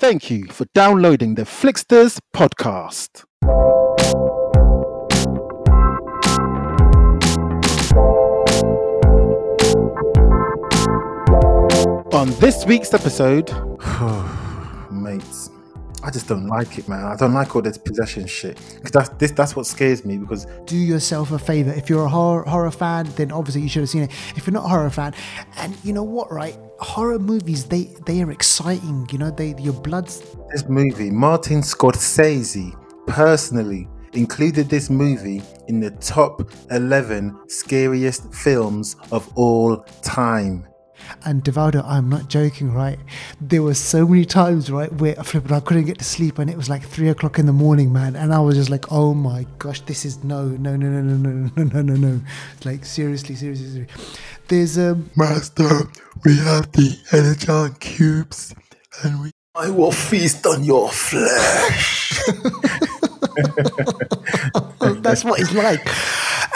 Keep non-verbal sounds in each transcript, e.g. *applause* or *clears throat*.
Thank you for downloading the Flixters podcast. On this week's episode, *sighs* mates. I just don't like it, man. I don't like all this possession shit. Cause that's this. That's what scares me. Because do yourself a favor. If you're a horror, horror fan, then obviously you should have seen it. If you're not a horror fan, and you know what, right? Horror movies, they they are exciting. You know, they your blood's. This movie, Martin Scorsese personally included this movie in the top 11 scariest films of all time. And Devaldo, I'm not joking, right? There were so many times, right, where I couldn't get to sleep and it was like three o'clock in the morning, man. And I was just like, oh my gosh, this is no, no, no, no, no, no, no, no, no, no. Like, seriously, seriously, seriously. There's a. Um, Master, we have the energon cubes and we. I will feast on your flesh. That's what it's like.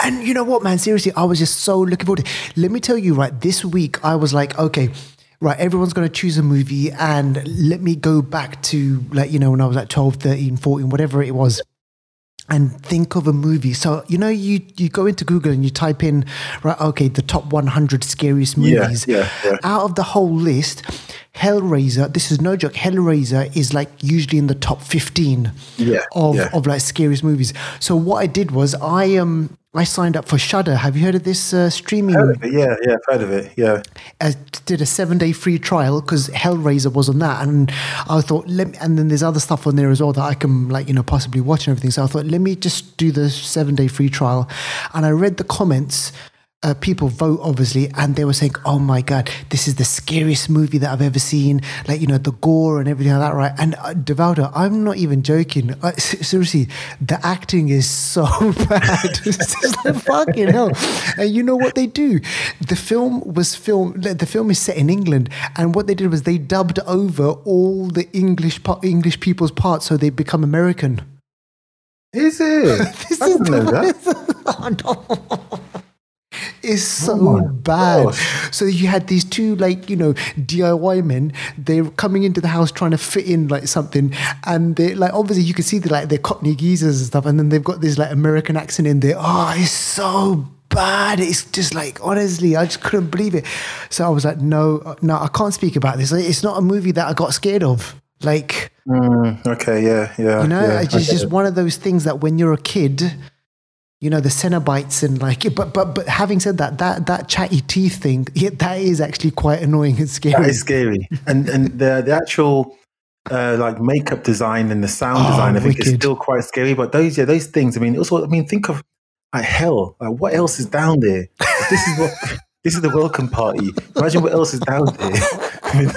And you know what, man? Seriously, I was just so looking forward to Let me tell you, right, this week I was like, okay, right, everyone's going to choose a movie and let me go back to like, you know, when I was like 12, 13, 14, whatever it was and think of a movie. So you know, you you go into Google and you type in right, okay, the top 100 scariest movies. Yeah, yeah, yeah. Out of the whole list, Hellraiser. This is no joke. Hellraiser is like usually in the top 15 yeah, of yeah. of like scariest movies. So what I did was I um I signed up for Shudder. Have you heard of this uh, streaming? Heard yeah, yeah, I've heard of it. Yeah, I did a seven day free trial because Hellraiser was on that, and I thought, let me, and then there's other stuff on there as well that I can like you know possibly watch and everything. So I thought, let me just do the seven day free trial, and I read the comments uh, people vote obviously and they were saying oh my god this is the scariest movie that i've ever seen like you know the gore and everything like that right? And uh, devaldo i'm not even joking. Uh, seriously the acting is so *laughs* bad. *laughs* It's like fucking hell. And you know what they do? The film was filmed the film is set in england and what they did was they dubbed over all the english english people's parts so they become american. Is it? *laughs* this I didn't know that. Is so oh bad. Gosh. So you had these two like you know DIY men. They're coming into the house trying to fit in like something, and they like obviously you can see the like they're Cockney geezers and stuff, and then they've got this like American accent in there. Oh, it's so bad. It's just like honestly, I just couldn't believe it. So I was like, no, no, I can't speak about this. It's not a movie that I got scared of. Like, mm, okay, yeah, yeah, you know, yeah, it's just, just one of those things that when you're a kid you know the Cenobites and like but but but having said that that that chatty teeth thing yeah, that is actually quite annoying and scary that is scary and and the the actual uh, like makeup design and the sound oh, design I think wicked. is still quite scary but those yeah those things I mean also I mean think of like hell like what else is down there this is what *laughs* this is the welcome party. Imagine what else is down there. *laughs*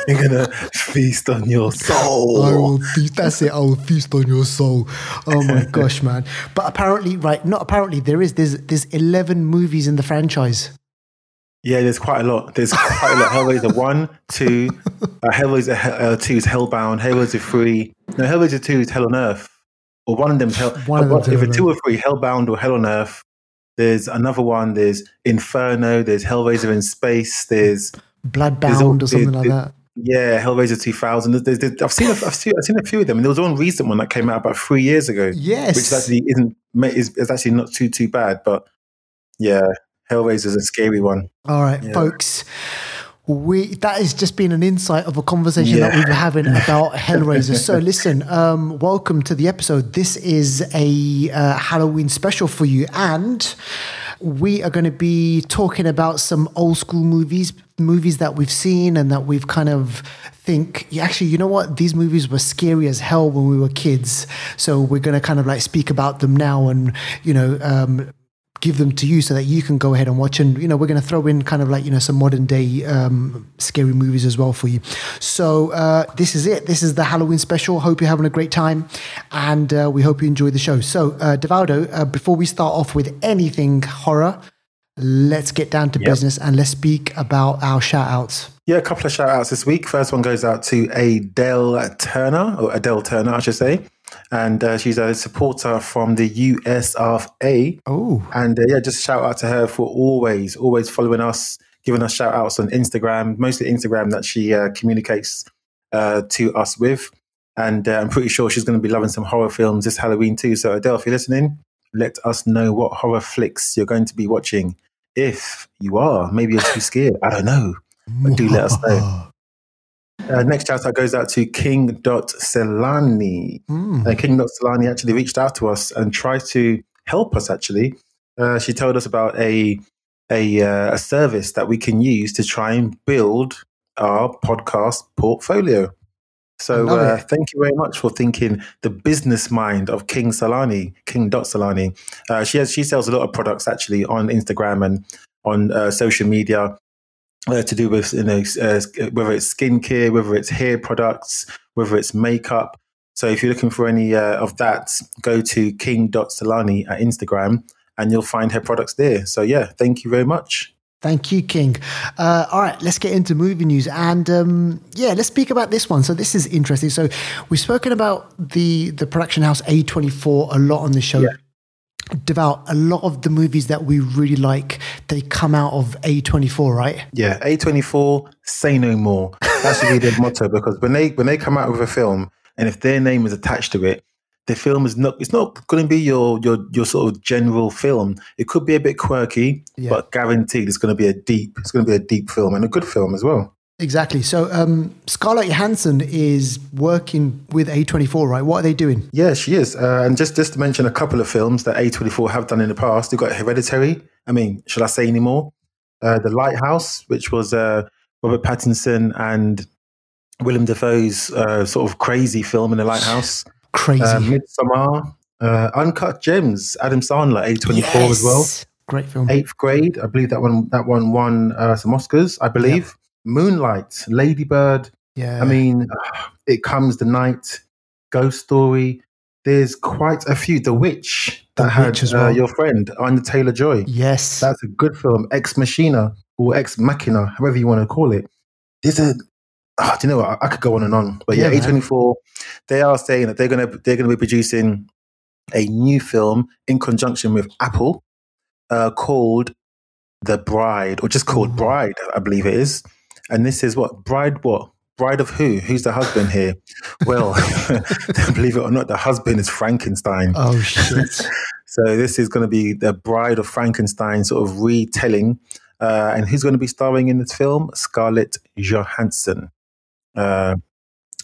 They're gonna feast on your soul. I will feast. That's it. I will feast on your soul. Oh my *laughs* gosh, man! But apparently, right? Not apparently. There is there's there's eleven movies in the franchise. Yeah, there's quite a lot. There's quite a lot. Hellraiser one, two, *laughs* uh, Hellraiser uh, two is Hellbound. Hellraiser three, no, Hellraiser two is Hell on Earth, or one of them's Hell. One of them. If it's two or three, Hellbound or Hell on Earth, there's another one. There's Inferno. There's Hellraiser in Space. There's Bloodbound or something like that. Yeah, Hellraiser 2000. There's, there's, I've seen a, I've seen I've seen a few of them, and there was one recent one that came out about three years ago. Yes, which actually isn't is, is actually not too too bad, but yeah, Hellraiser is a scary one. All right, yeah. folks we that has just been an insight of a conversation yeah. that we were having *laughs* about Hellraiser. so listen, um, welcome to the episode. This is a uh, Halloween special for you, and we are going to be talking about some old school movies, movies that we've seen and that we've kind of think yeah, actually you know what? These movies were scary as hell when we were kids. So we're going to kind of like speak about them now and you know um, give them to you so that you can go ahead and watch. And you know, we're going to throw in kind of like you know some modern day um, scary movies as well for you. So uh, this is it. This is the Halloween special. Hope you're having a great time, and uh, we hope you enjoy the show. So, uh, Devaldo, uh, before we start off with anything horror, let's get down to yep. business and let's speak about our shout outs. Yeah, a couple of shout outs this week. First one goes out to Adele Turner, or Adele Turner, I should say and uh, she's a supporter from the US of A. Oh, and uh, yeah, just shout out to her for always, always following us, giving us shout outs on Instagram, mostly Instagram that she uh, communicates uh, to us with. And uh, I'm pretty sure she's going to be loving some horror films this Halloween too. So, Adele, if you're listening, let us know what horror flicks you're going to be watching. If you are, maybe you're too scared. I don't know. But do let us know. *laughs* Uh, next shout out goes out to King Dot Selani. Mm. Uh, King Dot Selani actually reached out to us and tried to help us. Actually, uh, she told us about a a, uh, a service that we can use to try and build our podcast portfolio. So uh, thank you very much for thinking the business mind of King Solani, King Dot Solani. Uh, she has she sells a lot of products actually on Instagram and on uh, social media uh, to do with you know uh, whether it's skincare, whether it's hair products, whether it's makeup. So if you're looking for any uh, of that, go to King Dot Solani at Instagram and you'll find her products there. So yeah, thank you very much. Thank you, King. Uh, all right, let's get into movie news. And um, yeah, let's speak about this one. So this is interesting. So we've spoken about the the production house A24 a lot on the show. Yeah. Devout, a lot of the movies that we really like, they come out of A24, right? Yeah, A24, say no more. That should be their *laughs* motto because when they when they come out with a film and if their name is attached to it, the film is not it's not going to be your your your sort of general film it could be a bit quirky yeah. but guaranteed it's going to be a deep it's going to be a deep film and a good film as well exactly so um, scarlett johansson is working with a24 right what are they doing yeah she is uh, and just just to mention a couple of films that a24 have done in the past they've got hereditary i mean should i say anymore uh, the lighthouse which was uh, robert pattinson and Willem Dafoe's uh, sort of crazy film in the lighthouse Crazy. Uh, Midsommar, uh, Uncut Gems, Adam Sandler, A24 yes. as well. Great film. Eighth grade, I believe that one that one won uh, some Oscars, I believe. Yep. Moonlight, Ladybird. Yeah. I mean, *sighs* It Comes the Night, Ghost Story. There's quite a few. The Witch that the had Witch uh, well. your friend Anya Taylor Joy. Yes. That's a good film. Ex Machina or Ex Machina, however you want to call it. There's a oh, *sighs* do you know what? I, I, could go on and on. But yeah, yeah A24, they are saying that they're gonna they're gonna be producing a new film in conjunction with Apple uh, called The Bride, or just called Bride, I believe it is. And this is what Bride what? Bride of who? Who's the husband here? well, *laughs* believe it or not, the husband is Frankenstein. Oh shit. *laughs* so this is going to be the Bride of Frankenstein sort of retelling. Uh, and who's going to be starring in this film? Scarlett Johansson uh,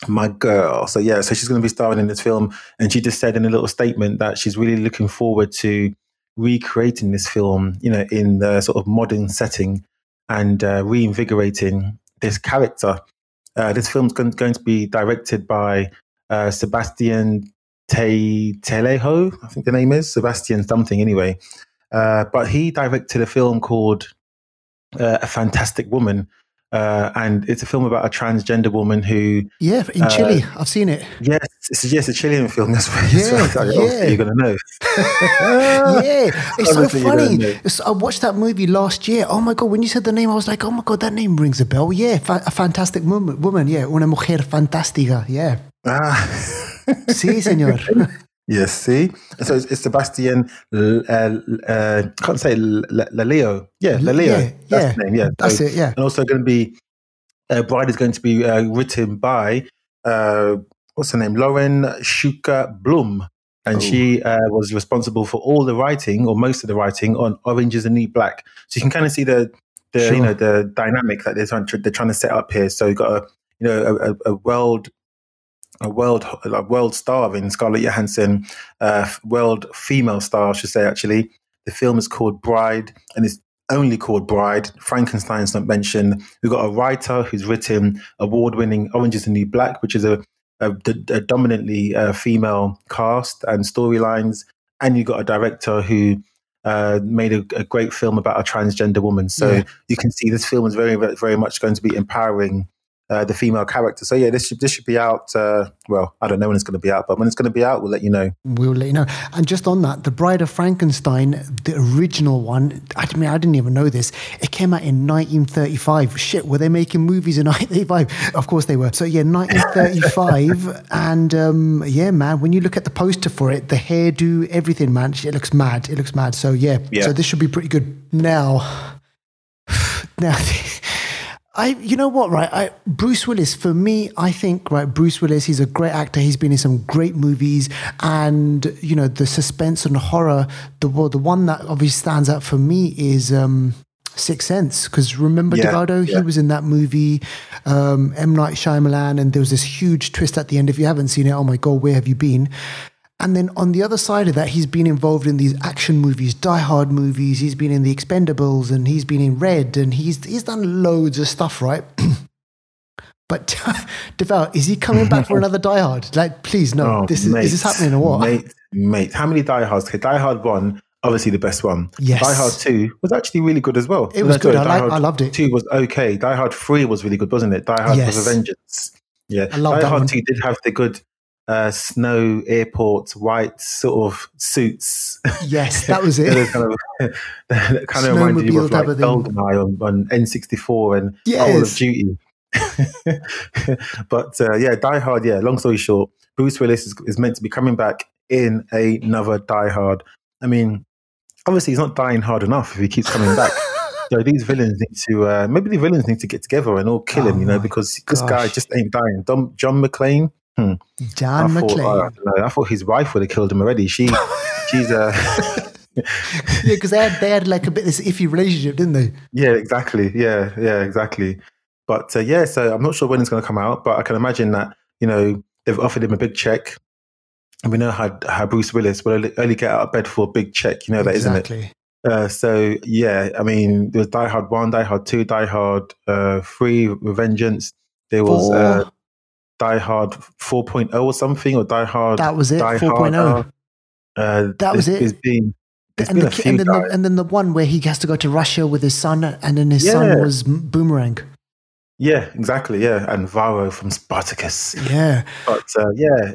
my girl. So yeah, so she's going to be starring in this film, and she just said in a little statement that she's really looking forward to recreating this film, you know, in the sort of modern setting and uh, reinvigorating this character. Uh, this film's going, going, to be directed by uh, Sebastian Te- Telejo, I think the name is Sebastian something anyway. Uh, but he directed a film called uh, A Fantastic Woman, uh, and it's a film about a transgender woman who. Yeah, in uh, Chile. I've seen it. Yes, it's, yes, a Chilean film. That's what yeah, yeah. you're going to know. *laughs* yeah, it's so funny. It's, I watched that movie last year. Oh my God, when you said the name, I was like, oh my God, that name rings a bell. Yeah, fa- a fantastic woman, woman. Yeah, una mujer fantástica. Yeah. Ah. sí, señor. *laughs* Yes, see? So it's, it's Sebastian, uh, uh, can't say Lelio. Yeah, Lelio. Yeah, that's yeah. the name. Yeah, that's so, it. Yeah. And also going to be, uh, Bride is going to be uh, written by, uh, what's her name? Lauren Schuker Blum. And she uh, was responsible for all the writing or most of the writing on Orange is the New Black. So you can kind of see the, the sure. you know, the dynamic that they're trying to, they're trying to set up here. So you've got a, you know, a, a world a world a world star in Scarlett Johansson, uh, world female star, I should say. Actually, the film is called Bride, and it's only called Bride. Frankenstein's not mentioned. We've got a writer who's written award-winning Orange Is the New Black, which is a, a, a dominantly uh, female cast and storylines, and you've got a director who. Uh, made a, a, great film about a transgender woman, so yeah. you can see this film is very, very much going to be empowering uh, the female character. So yeah, this should this should be out. Uh, well, I don't know when it's going to be out, but when it's going to be out, we'll let you know. We'll let you know. And just on that, the Bride of Frankenstein, the original one. I mean, I didn't even know this. It came out in 1935. Shit, were they making movies in *laughs* 1935? Of course they were. So yeah, 1935, *laughs* and um, yeah, man, when you look at the poster for it, the hairdo, everything, man, it looks mad. It looks mad. So yeah, yeah. so this should be pretty good. Now, *sighs* now. *laughs* I, you know what, right? I, Bruce Willis, for me, I think, right, Bruce Willis, he's a great actor. He's been in some great movies. And, you know, the suspense and horror, the, the one that obviously stands out for me is um, Sixth Sense. Because remember yeah, DeVardo? Yeah. He was in that movie, um, M. Night Shyamalan, and there was this huge twist at the end. If you haven't seen it, oh my God, where have you been? And then on the other side of that, he's been involved in these action movies, Die Hard movies. He's been in The Expendables and he's been in Red and he's he's done loads of stuff, right? *clears throat* but *laughs* Devout, is he coming back for *laughs* another Die Hard? Like, please, no. Oh, this is, mate, is this happening or what? Mate, mate, how many Die Hards? Okay, Die Hard one, obviously the best one. Yes. Die Hard two was actually really good as well. It was no, good. I, like, I loved it. Two was okay. Die Hard three was really good, wasn't it? Die Hard yes. was a Vengeance. Yeah, I love Die Hard one. two did have the good uh, snow airport white sort of suits. Yes, *laughs* that was it. kind of, *laughs* that kind of reminded you of like Goldeneye on, on N64 and yes. Call of Duty. *laughs* but uh, yeah, Die Hard. Yeah, long story short, Bruce Willis is, is meant to be coming back in another Die Hard. I mean, obviously he's not dying hard enough if he keeps coming back. so these villains need to uh, maybe the villains need to get together and all kill him, oh you know, because this guy just ain't dying. Dom, John McClane, Hmm. John I McClane. Thought, uh, I thought his wife would have killed him already. She, *laughs* she's uh, yeah, because they had they had like a bit this iffy relationship, didn't they? Yeah, exactly. Yeah, yeah, exactly. But uh, yeah, so I'm not sure when it's going to come out, but I can imagine that you know they've offered him a big check, and we know how how Bruce Willis will only get out of bed for a big check. You know that, exactly. not it? Uh, so yeah, I mean, there was Die Hard One, Die Hard Two, Die Hard uh, Three, Revengeance. There was uh, Die Hard 4.0 or something, or Die Hard. That was it. Die 4.0. Uh, that was it. It's been. It's and, been the, and, then the, and then the one where he has to go to Russia with his son, and then his yeah. son was Boomerang. Yeah, exactly. Yeah, and Varro from Spartacus. Yeah, but uh, yeah,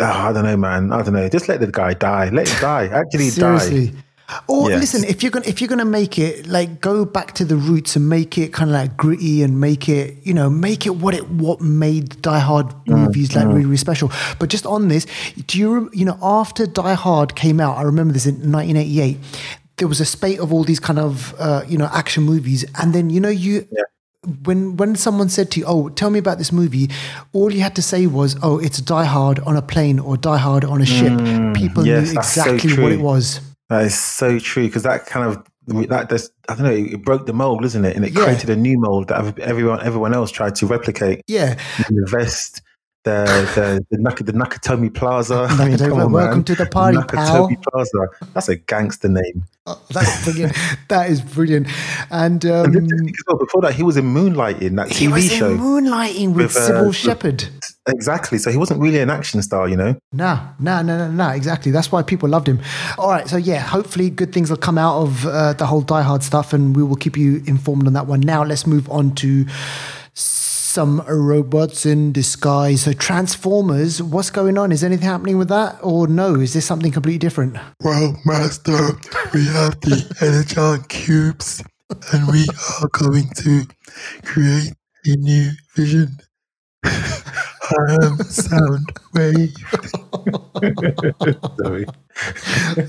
oh, I don't know, man. I don't know. Just let the guy die. Let him die. Actually, Seriously. die. Or yes. listen, if you're gonna if you're gonna make it, like go back to the roots and make it kind of like gritty and make it, you know, make it what it what made Die Hard mm, movies mm, like really, really special. But just on this, do you you know after Die Hard came out, I remember this in 1988. There was a spate of all these kind of uh, you know action movies, and then you know you. Yeah when when someone said to you, "Oh, tell me about this movie," all you had to say was, "Oh, it's Die Hard on a plane or Die Hard on a ship." Mm, People yes, knew exactly so what it was. That is so true because that kind of that just I don't know it broke the mold, isn't it? And it yeah. created a new mold that everyone everyone else tried to replicate. Yeah, the vest, the the the, Nak- the Nakatomi Plaza. *laughs* Nakatomi, I mean, on, welcome man. to the party, Nakatomi pal. Plaza. That's a gangster name. Oh, that's brilliant. *laughs* that is brilliant. And, um, and before that, he was in Moonlighting, that TV show. Moonlighting with, with Cybill uh, Shepherd. Exactly. So he wasn't really an action star, you know? No, no, no, no, no. Exactly. That's why people loved him. All right. So, yeah, hopefully good things will come out of uh, the whole Die Hard stuff, and we will keep you informed on that one. Now, let's move on to some robots in disguise. So Transformers, what's going on? Is anything happening with that, or no? Is this something completely different? Well, Master, we have the Energon cubes, and we are going to create a new vision. *laughs* I am Soundwave. Sorry.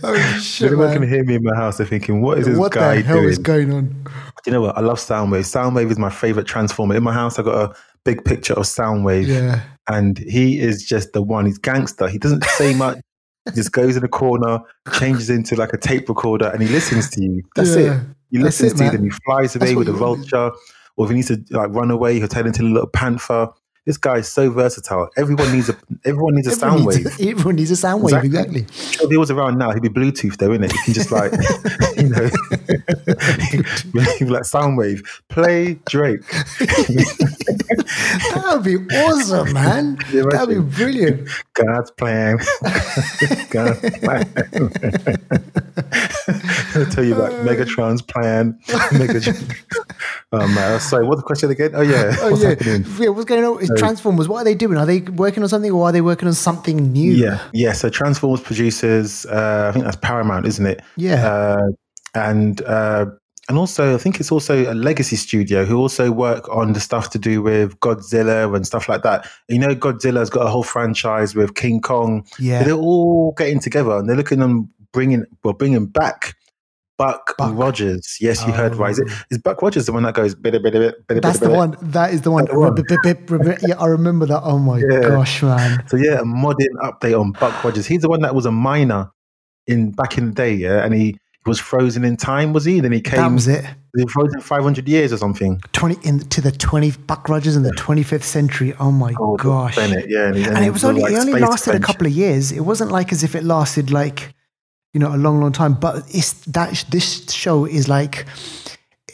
Oh shit! Anyone can hear me in my house. They're thinking, "What is this what guy the hell doing? is going on?" you know what? I love Soundwave. Soundwave is my favorite transformer. In my house, I got a big picture of Soundwave. Yeah. And he is just the one. He's gangster. He doesn't say *laughs* much. he just goes in the corner, changes into like a tape recorder, and he listens to you. That's yeah. it. He listens it, to man. you, then he flies away with a vulture. Or if he needs to like run away, he'll turn into a little panther. This guy is so versatile. Everyone needs a everyone needs a everyone sound needs, wave. Everyone needs a sound wave, exactly. If he was around now, he'd be Bluetooth though, isn't it? You can just like *laughs* you know he'd *laughs* be like sound wave. Play Drake. that would be awesome, man. *laughs* That'd be brilliant. God's plan. God's plan. I'll tell you about uh. Megatron's plan. Megatron. Oh man, sorry. What's the question again? Oh yeah. Oh, what's yeah. happening? Yeah, what's going on? Transformers, what are they doing? Are they working on something or are they working on something new? Yeah, yeah. So Transformers producers, uh, I think that's Paramount, isn't it? Yeah. Uh, and uh, and also, I think it's also a legacy studio who also work on the stuff to do with Godzilla and stuff like that. You know, Godzilla's got a whole franchise with King Kong. Yeah, they're all getting together and they're looking on bringing well bringing back Buck, Buck. Rogers. Yes, you heard right. Is, it, Oh. Buck Rogers the one that goes bit bit bit That's the one. That is the one. That's the one. Rib- bib- bib- rib- Yeah, I remember that. Oh my Yeah. gosh, man. So yeah, a modern update on Buck Rogers. He's the one that was a miner in back in the day, yeah, and he was frozen in time, was he? Then he came. That was it. He was frozen five hundred years or something. Twenty into the twenty Buck Rogers in the twenty fifth century. Oh my Oh, gosh. Bennett, yeah, and, he- and it was only like it only lasted a couple of years. It wasn't like as if it lasted like you know a long, long time. But it's that this show is like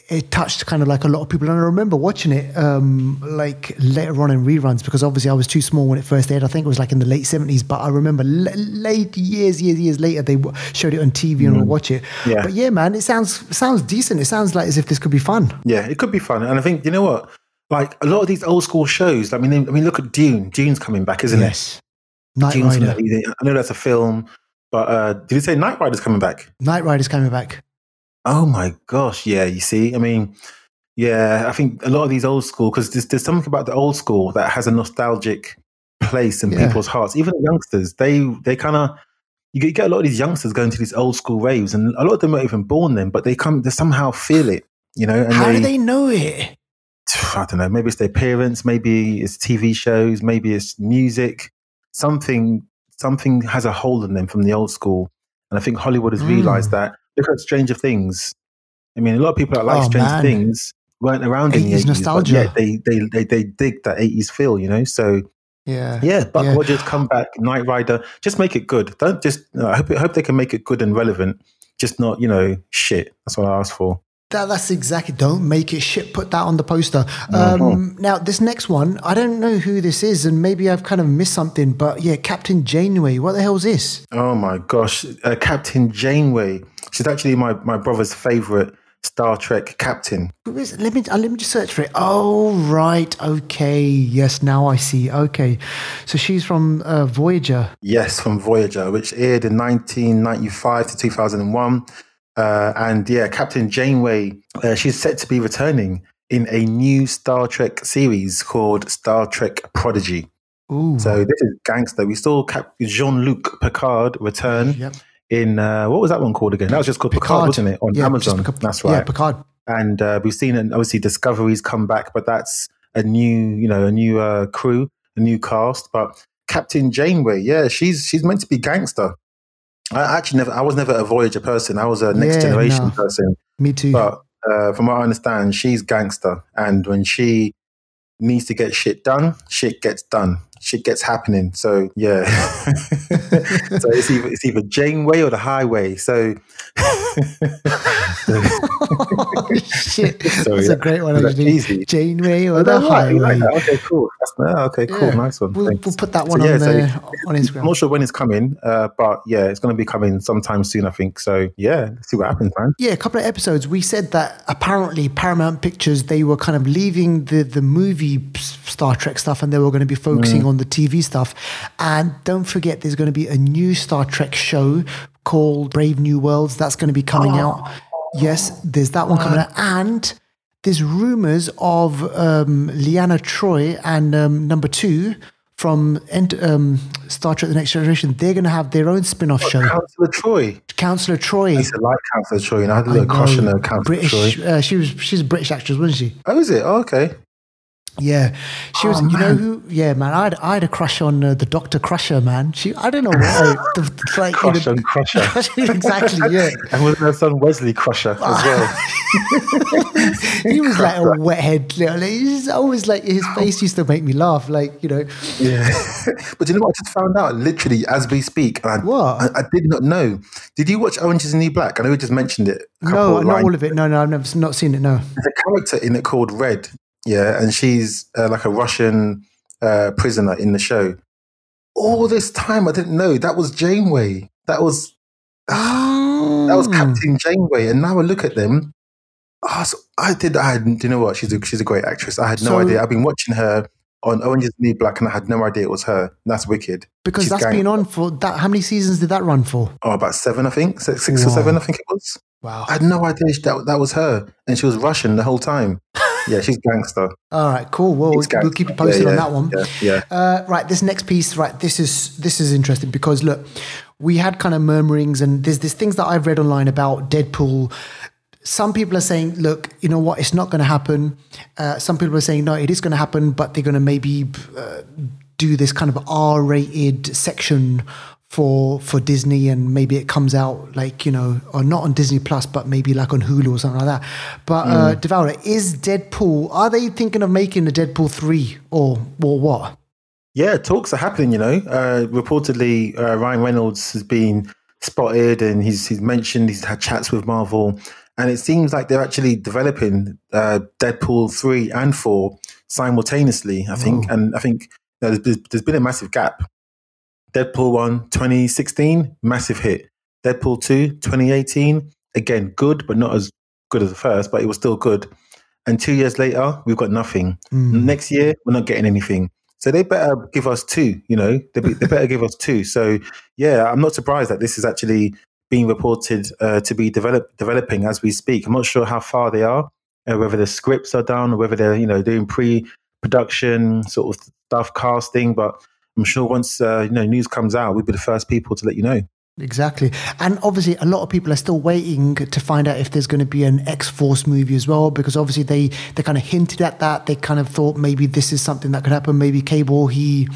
it touched kind of like a lot of people, and I remember watching it um, like later on in reruns because obviously I was too small when it first aired. I think it was like in the late seventies, but I remember l- late years, years, years later they w- showed it on TV and i'll watch it. Mm. Yeah. But yeah, man, it sounds sounds decent. It sounds like as if this could be fun. Yeah, it could be fun, and I think you know what, like a lot of these old school shows. I mean, I mean, look at Dune. Dune's coming back, isn't yes, it? Dune's Rider. I know that's a film, but uh, did you say Knight Rider's coming back? Knight Rider's coming back. Oh my gosh, yeah. You see, I mean, yeah, I think a lot of these old school because there's, there's something about the old school that has a nostalgic place in Yeah. people's hearts. Even the youngsters, they they kind of you get, a lot of these youngsters going to these old school raves, and a lot of them are even born then, but they come they somehow feel it, you know. And How they, do they know it? *sighs* I don't know. Maybe it's their parents. Maybe it's TV shows. Maybe it's music. Something something has a hold on them from the old school, and I think Hollywood has realized Mm. that. Look at Stranger Things. I mean, a lot of people that like Oh, Stranger man. Things weren't around in the 80s nostalgia. but yeah, they, they they they dig that eighties feel, you know. So Yeah. yeah, Buck Yeah. Rogers come back, Knight Rider. Just make it good. Don't just. I hope I hope they can make it good and relevant. Just not, you know, shit. That's what I asked for. That, that's exactly. Don't make it shit. Put that on the poster. Um, Now, this next one, I don't know who this is, and maybe I've kind of missed something. But yeah, Captain Janeway. What the hell is this? Oh my gosh, uh, Captain Janeway. She's actually my, my brother's favorite Star Trek captain. Who is? Let me uh, let me just search for it. Oh right, okay, yes. Now I see. Okay, so she's from uh, Voyager. Yes, from Voyager, which aired in 1995 to 2001. Uh, and yeah, Captain Janeway, uh, she's set to be returning in a new Star Trek series called Star Trek Prodigy. Ooh. So this is gangster. We saw Cap- Jean-Luc Picard return Yep. in uh, what was that one called again? That was just called Picard, Picard. wasn't it? On Yeah, Amazon. Picard- That's Yeah, right. Picard. and uh, we've seen and obviously Discovery's come back, but that's a new, you know, a new uh, crew, a new cast. But Captain Janeway, yeah, she's she's meant to be gangster. I actually never, I was never a Voyager person. I was a Next Yeah, Generation no. person. Me too. But uh, from what I understand, she's gangster, and when she needs to get shit done, shit gets done. Shit gets happening. So yeah, *laughs* so it's either it's either Janeway or the Highway. So oh, *laughs* shit, *laughs* Sorry, that's a great one. was that Actually. easy? Janeway or Oh, the you like Highway. Okay, cool. That's, oh, okay, cool. Yeah. Nice one. We'll, we'll put that So, one yeah, on, so uh, on I'm not sure when it's coming, uh, but yeah, it's going to be coming sometime soon, I think. So yeah, let's see what happens, man. Yeah, a couple of episodes. We said that apparently Paramount Pictures they were kind of leaving the the movie Star Trek stuff and they were going to be focusing on the TV stuff. And don't forget, there's going to be a new Star Trek show called Brave New Worlds that's going to be coming out. Yes, there's that one coming out, and there's rumors of um, Deanna Troi and um, number two from um, Star Trek: The Next Generation. They're going to have their own spin-off show. Councillor Troi. Counselor Troi. I used to like Councillor Troi, and I had a little crush on her, Councillor British. Troi. Uh, she was she's a British actress, wasn't she? Oh, is it? Oh, okay. Yeah, she was. Oh, you know who? Yeah, man. I had, I had a crush on uh, the Doctor Crusher, man. She. I don't know why. *laughs* the, the- like, you Crush know- on *laughs* Crusher. exactly. Yeah. *laughs* And with her son Wesley Crusher as well. he was like a wethead. you know, Like, he's always like his face used to make me laugh. Like you know. Yeah. but you know what? I just found out literally as we speak. And I, What? I, I did not know. Did you watch Orange is the New Black? I know we just mentioned it. No, not lines. all of it. No, no, I've never not seen it. No. There's a character in it called Red. Yeah. And she's uh, like a Russian uh, prisoner in the show. All this time, I didn't know that was Janeway. That was Oh, *sighs* that was Captain Janeway. And now I look at them. Oh, so I did. I had. Do you know what? She's a, she's a great actress. I had no So- idea. I've been watching her on Orange is the New Black, and I had no idea it was her. That's wicked. because she's that's gang- been on for that. How many seasons did that run for? Oh, about seven, I think. Six, six or seven, I think it was. Wow. I had no idea that that was her, and she was Russian the whole time. Yeah, she's gangster. All right, cool. Well, we'll, we'll keep you posted yeah, yeah, on that one. Yeah. yeah. Uh, right, this next piece, right? This is this is interesting because look, we had kind of murmurings, and there's there's things that I've read online about Deadpool. Some people are saying, look, you know what, it's not going to happen. Uh, some people are saying, no, it is going to happen, but they're going to maybe uh, do this kind of R-rated section for for Disney and maybe it comes out like you know or not on Disney Plus but maybe like on Hulu or something like that. But mm. uh, Devourer is Deadpool. Are they thinking of making a Deadpool three or or what? Yeah, talks are happening. You know, uh, reportedly uh, Ryan Reynolds has been spotted and he's he's mentioned he's had chats with Marvel, and it seems like they're actually developing uh, Deadpool three and four simultaneously. I think, oh. and I think you know, there's, there's been a massive gap Deadpool 1, 2016, massive hit. Deadpool 2, 2018, again, good, but not as good as the first, but it was still good. And two years later, we've got nothing. Mm. Next year, we're not getting anything. So they better give us two, you know, they, be, they better give us two. So, yeah, I'm not surprised that this is actually being reported uh, to be develop, developing as we speak. I'm not sure how far they are, uh, whether the scripts are done or whether they're, you know, doing pre production sort of stuff, casting, but I'm sure once uh, you know news comes out, we'll be the first people to let you know. Exactly. And obviously, a lot of people are still waiting to find out if there's going to be an X Force movie as well, because obviously they, they kind of hinted at that. They kind of thought maybe this is something that could happen. Maybe Cable, he,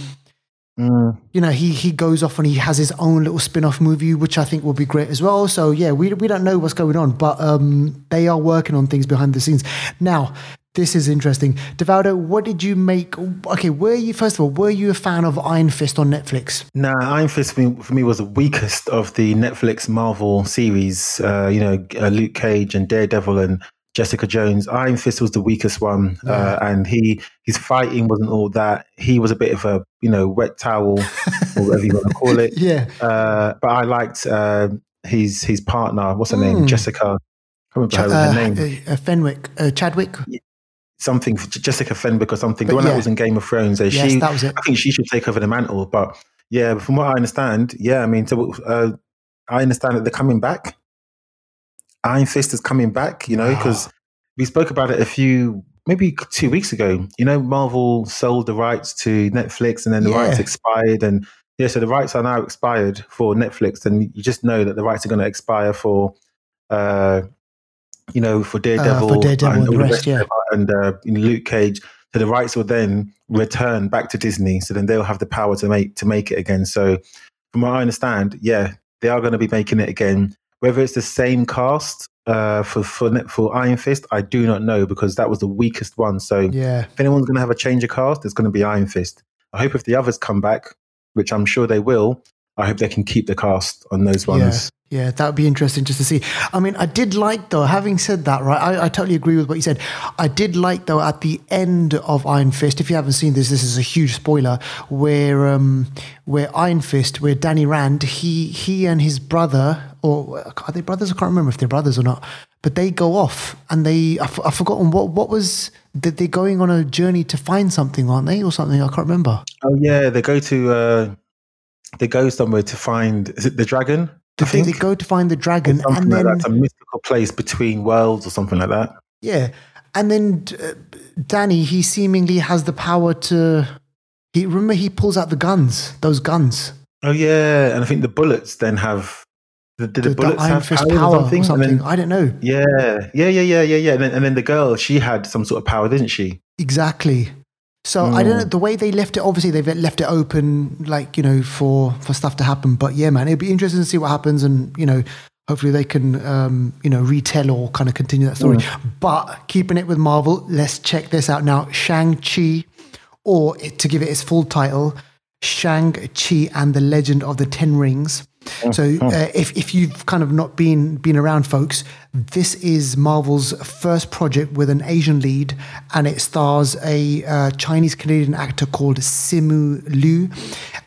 mm. you know, he, he goes off and he has his own little spin off movie, which I think will be great as well. So, yeah, we, we don't know what's going on, but um, they are working on things behind the scenes. Now, this is interesting. Devaldo, what did you make? Okay, were you, first of all, were you a fan of Iron Fist on Netflix? Nah, Iron Fist for me, for me was the weakest of the Netflix Marvel series. Uh, you know, uh, Luke Cage and Daredevil and Jessica Jones. Iron Fist was the weakest one, yeah. uh, and he his fighting wasn't all that. He was a bit of a you know wet towel or whatever you want to call it. *laughs* yeah. Uh, but I liked uh, his his partner. What's her mm. name? Jessica. I can't remember Ch- her, her name. Uh, Fenwick, Chadwick something for Jessica Fenwick or something. But the one yeah. that was in Game of Thrones. Uh, yes, she, that was it. I think she should take over the mantle. But yeah, from what I understand, yeah, I mean, so uh, I understand that they're coming back. Iron Fist is coming back, you know, because we spoke about it a few, maybe two weeks ago. You know, Marvel sold the rights to Netflix and then the yeah. rights expired. And yeah, so the rights are now expired for Netflix. And you just know that the rights are going to expire for uh, you know, for Daredevil, uh, for Daredevil and, and, the rest, yeah. and uh, Luke Cage. So the rights will then return back to Disney. So then they'll have the power to make to make it again. So from what I understand, yeah, they are going to be making it again. Whether it's the same cast uh, for for for Iron Fist, I do not know because that was the weakest one. So yeah, if anyone's going to have a change of cast, it's going to be Iron Fist. I hope if the others come back, which I'm sure they will, I hope they can keep the cast on those ones. Yeah, that would be interesting just to see. I mean, I did like though. Having said that, right, I, I, totally agree with what you said. I did like though at the end of Iron Fist. If you haven't seen this, this is a huge spoiler. Where um, where Iron Fist, where Danny Rand, he he and his brother, or are they brothers? I can't remember if they're brothers or not. But they go off and they I've, I've forgotten what what was that they're going on a journey to find something, aren't they, or something? I can't remember. Oh yeah, they go to. Uh they go somewhere to find is it the dragon? I think they go to find the dragon, and then like that's a mystical place between worlds or something like that. Yeah, and then uh, Danny, he seemingly has the power to. He remember he pulls out the guns, those guns. Oh yeah, and I think the bullets then have. The, did the, the bullets the have power, power, or something? Or something. Then, I don't know. Yeah, yeah, yeah, yeah, yeah, yeah. And then, and then the girl, she had some sort of power, didn't she? Exactly. So mm. I don't know the way they left it. Obviously, they've left it open, like you know, for for stuff to happen. But yeah, man, it'd be interesting to see what happens, and you know, hopefully they can um, you know retell or kind of continue that story. Mm. But keeping it with Marvel, let's check this out now. Shang Chi, or to give it its full title, Shang Chi and the Legend of the Ten Rings. So uh, if, if you've kind of not been been around, folks, this is Marvel's first project with an Asian lead, and it stars a uh, Chinese Canadian actor called Simu Liu,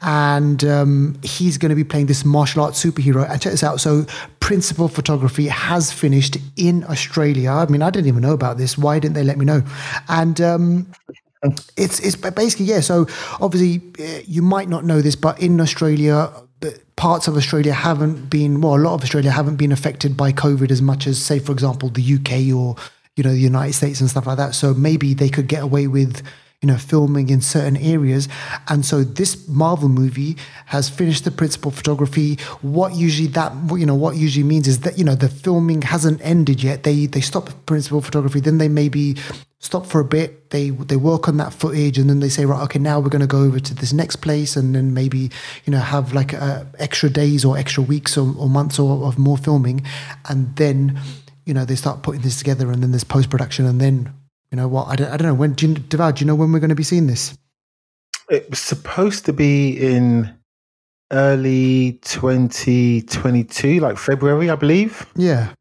and um, he's going to be playing this martial arts superhero. And check this out. So principal photography has finished in Australia. I mean, I didn't even know about this. Why didn't they let me know? And um, it's it's basically yeah. So obviously, uh, you might not know this, but in Australia parts of Australia haven't been, well, a lot of Australia haven't been affected by COVID as much as, say, for example, the UK or you know the United States and stuff like that. So maybe they could get away with you know, filming in certain areas. And so this Marvel movie has finished the principal photography. What usually that, you know, what usually means is that, you know, the filming hasn't ended yet. They, they stop principal photography, then they maybe stop for a bit. They, they work on that footage and then they say, right, okay, now we're going to go over to this next place and then maybe, you know, have like uh, extra days or extra weeks or, or months or, of more filming. And then, you know, they start putting this together and then there's post production and then you know what? I don't, I don't know. When do you, Deval, do you know when we're going to be seeing this? It was supposed to be in early 2022, like February, I believe. Yeah.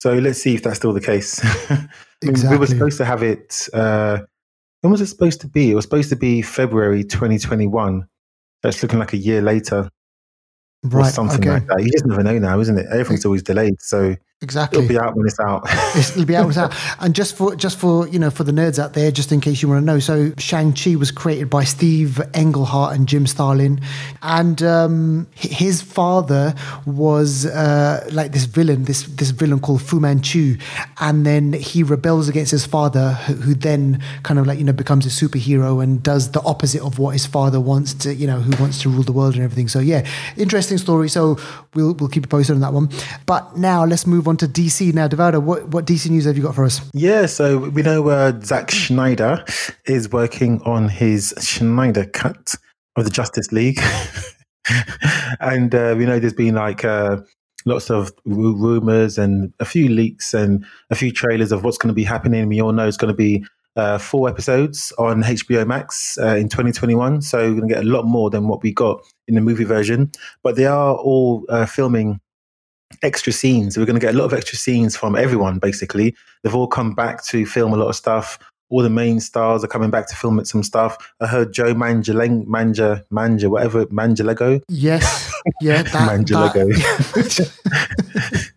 So let's see if that's still the case. *laughs* exactly. We were supposed to have it. Uh, when was it supposed to be? It was supposed to be February 2021. That's looking like a year later. Right. Or something okay. like that. You just never know now, isn't it? Everything's always delayed. So Exactly. It'll be out when it's out. *laughs* It'll be out when it's out. And just for just for you know for the nerds out there, just in case you want to know, so Shang Chi was created by Steve Englehart and Jim Starlin, and um, his father was uh, like this villain, this this villain called Fu Manchu, and then he rebels against his father, who, who then kind of like you know becomes a superhero and does the opposite of what his father wants to, you know, who wants to rule the world and everything. So yeah, interesting story. So we'll we'll keep you posted on that one. But now let's move on on to DC now. Devaldo, what, what DC news have you got for us? Yeah, so we know uh, Zack Snyder is working on his Snyder cut of the Justice League. *laughs* and uh, we know there's been like uh, lots of rumors and a few leaks and a few trailers of what's going to be happening. We all know it's going to be uh, four episodes on HBO Max uh, in 2021. So we're going to get a lot more than what we got in the movie version. But they are all uh, filming extra scenes. We're going to get a lot of extra scenes from everyone, basically. They've all come back to film a lot of stuff. All the main stars are coming back to film some stuff. I heard Joe Mangeleng, Manja, Manja, whatever, Mangalego. Yes. *laughs* Yeah. That, Mangalego. *laughs*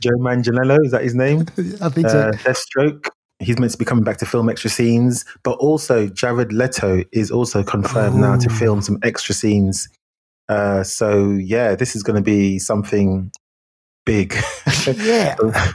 Joe Manganiello, is that his name? *laughs* I think so. Uh, Deathstroke. He's meant to be coming back to film extra scenes, but also Jared Leto is also confirmed oh. now to film some extra scenes. Uh, so yeah, this is going to be something big. yeah. *laughs*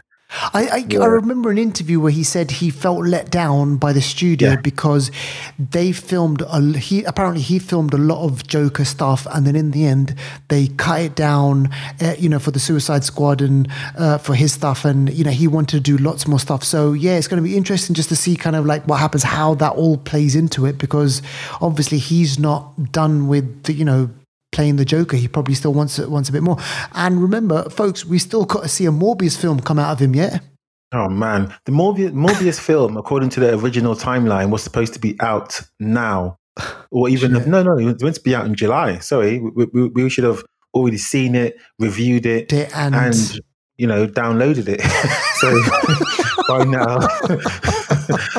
I, I, yeah. I, remember an interview where he said he felt let down by the studio yeah. because they filmed a, he apparently he filmed a lot of Joker stuff and then in the end they cut it down uh, you know for the Suicide Squad and uh, for his stuff and you know he wanted to do lots more stuff so yeah it's going to be interesting just to see kind of like what happens how that all plays into it because obviously he's not done with the, you know playing the Joker. He probably still wants wants a bit more. And remember, folks, we still got to see a Morbius film come out of him yet. Oh man, the Morbius, Morbius film, according to the original timeline, was supposed to be out now, or even yeah. no, no, it was meant to be out in July. Sorry, we, we, we should have already seen it, reviewed it, and, and you know, downloaded it. *laughs* so *laughs* by now,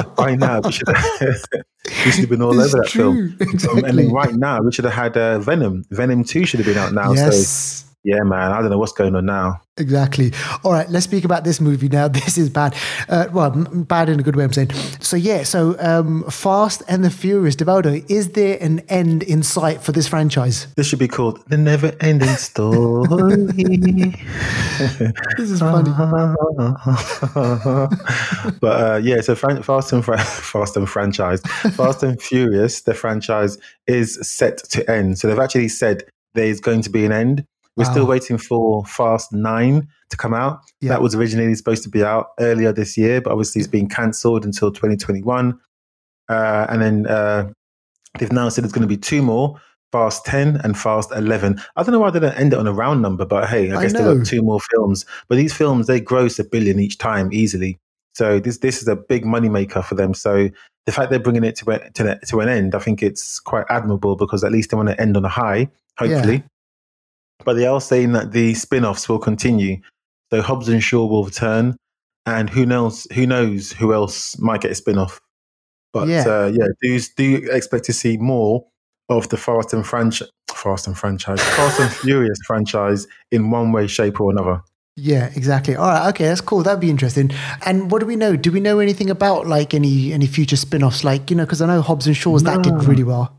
*laughs* by now, we should have, we should have been all it's over that true. film. Exactly. And right now, we should have had uh, Venom. Venom 2 should have been out now. Yes. So yeah, man, I don't know what's going on now. Exactly. All right, let's speak about this movie now. *laughs* This is bad. Uh, well, bad in a good way, I'm saying. So, yeah, so um, Fast and the Furious, Devaldo, is there an end in sight for this franchise? This should be called The Never Ending Story. *laughs* this is funny. *laughs* but uh, yeah, so Fast and, Fast and franchise, Fast and Furious, the franchise is set to end. So, they've actually said there's going to be an end we're wow. still waiting for Fast 9 to come out. Yeah. That was originally supposed to be out earlier this year, but obviously it's been cancelled until 2021. Uh, and then uh, they've now said there's going to be two more Fast 10 and Fast 11. I don't know why they don't end it on a round number, but hey, I, I guess they've got two more films. But these films, they gross a billion each time easily. So this this is a big moneymaker for them. So the fact they're bringing it to, to, to an end, I think it's quite admirable because at least they want to end on a high, hopefully. Yeah. But they are saying that the spin offs will continue. So Hobbs and Shaw will return, and who knows who knows who else might get a spin off. But yeah, uh, yeah do, do you expect to see more of the Fast and franchise, Fast and franchise, Fast and Furious franchise in one way, shape, or another? Yeah, exactly. All right, okay, that's cool. That'd be interesting. And what do we know? Do we know anything about like any any future spin-offs? Like you know, because I know Hobbs and Shaw's no. that did really well.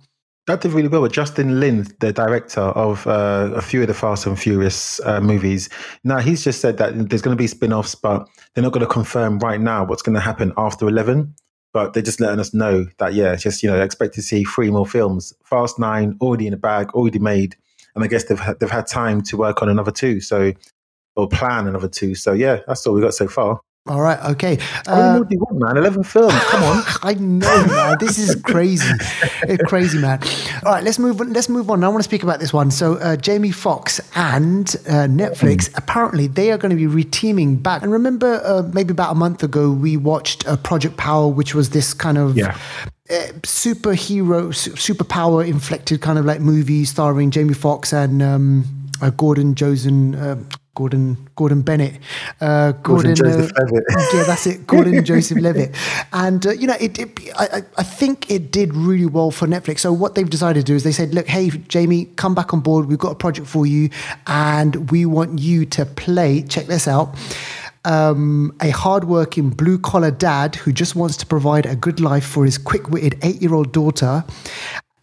That did really well. But Justin Lin, the director of uh, a few of the Fast and Furious uh, movies, now he's just said that there's going to be spin offs, but they're not going to confirm right now what's going to happen after 11. But they're just letting us know that, yeah, just, you know, expect to see three more films. Fast Nine, already in the bag, already made. And I guess they've, they've had time to work on another two. So, or plan another two. So, yeah, that's all we got so far. All right, okay. Uh, do you want, man? Eleven films. Come on. *laughs* I know, man. This is crazy. it's *laughs* crazy, man. All right, let's move on. Let's move on. I want to speak about this one. So, uh, Jamie Foxx and uh, Netflix mm. apparently they are going to be reteaming back. And remember, uh, maybe about a month ago, we watched uh, Project Power, which was this kind of yeah. Uh, superhero, superpower inflected kind of like movie starring Jamie Foxx and um, Gordon Josen. Gordon Gordon Bennett, uh, Gordon, Gordon Joseph uh, Levitt. yeah, that's it, Gordon *laughs* Joseph Levitt, and uh, you know, it, it I, I, think it did really well for Netflix. So what they've decided to do is they said, look, hey Jamie, come back on board. We've got a project for you, and we want you to play. Check this out. Um, a hardworking blue collar dad who just wants to provide a good life for his quick witted eight year old daughter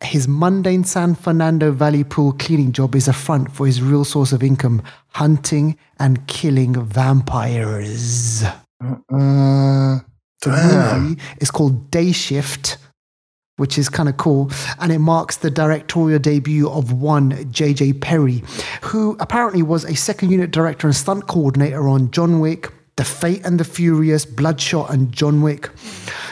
his mundane San Fernando Valley pool cleaning job is a front for his real source of income hunting and killing vampires. Uh, movie is called Day Shift, which is kind of cool. And it marks the directorial debut of one J.J. Perry, who apparently was a second unit director and stunt coordinator on John Wick, The Fate and the Furious, Bloodshot, and John Wick.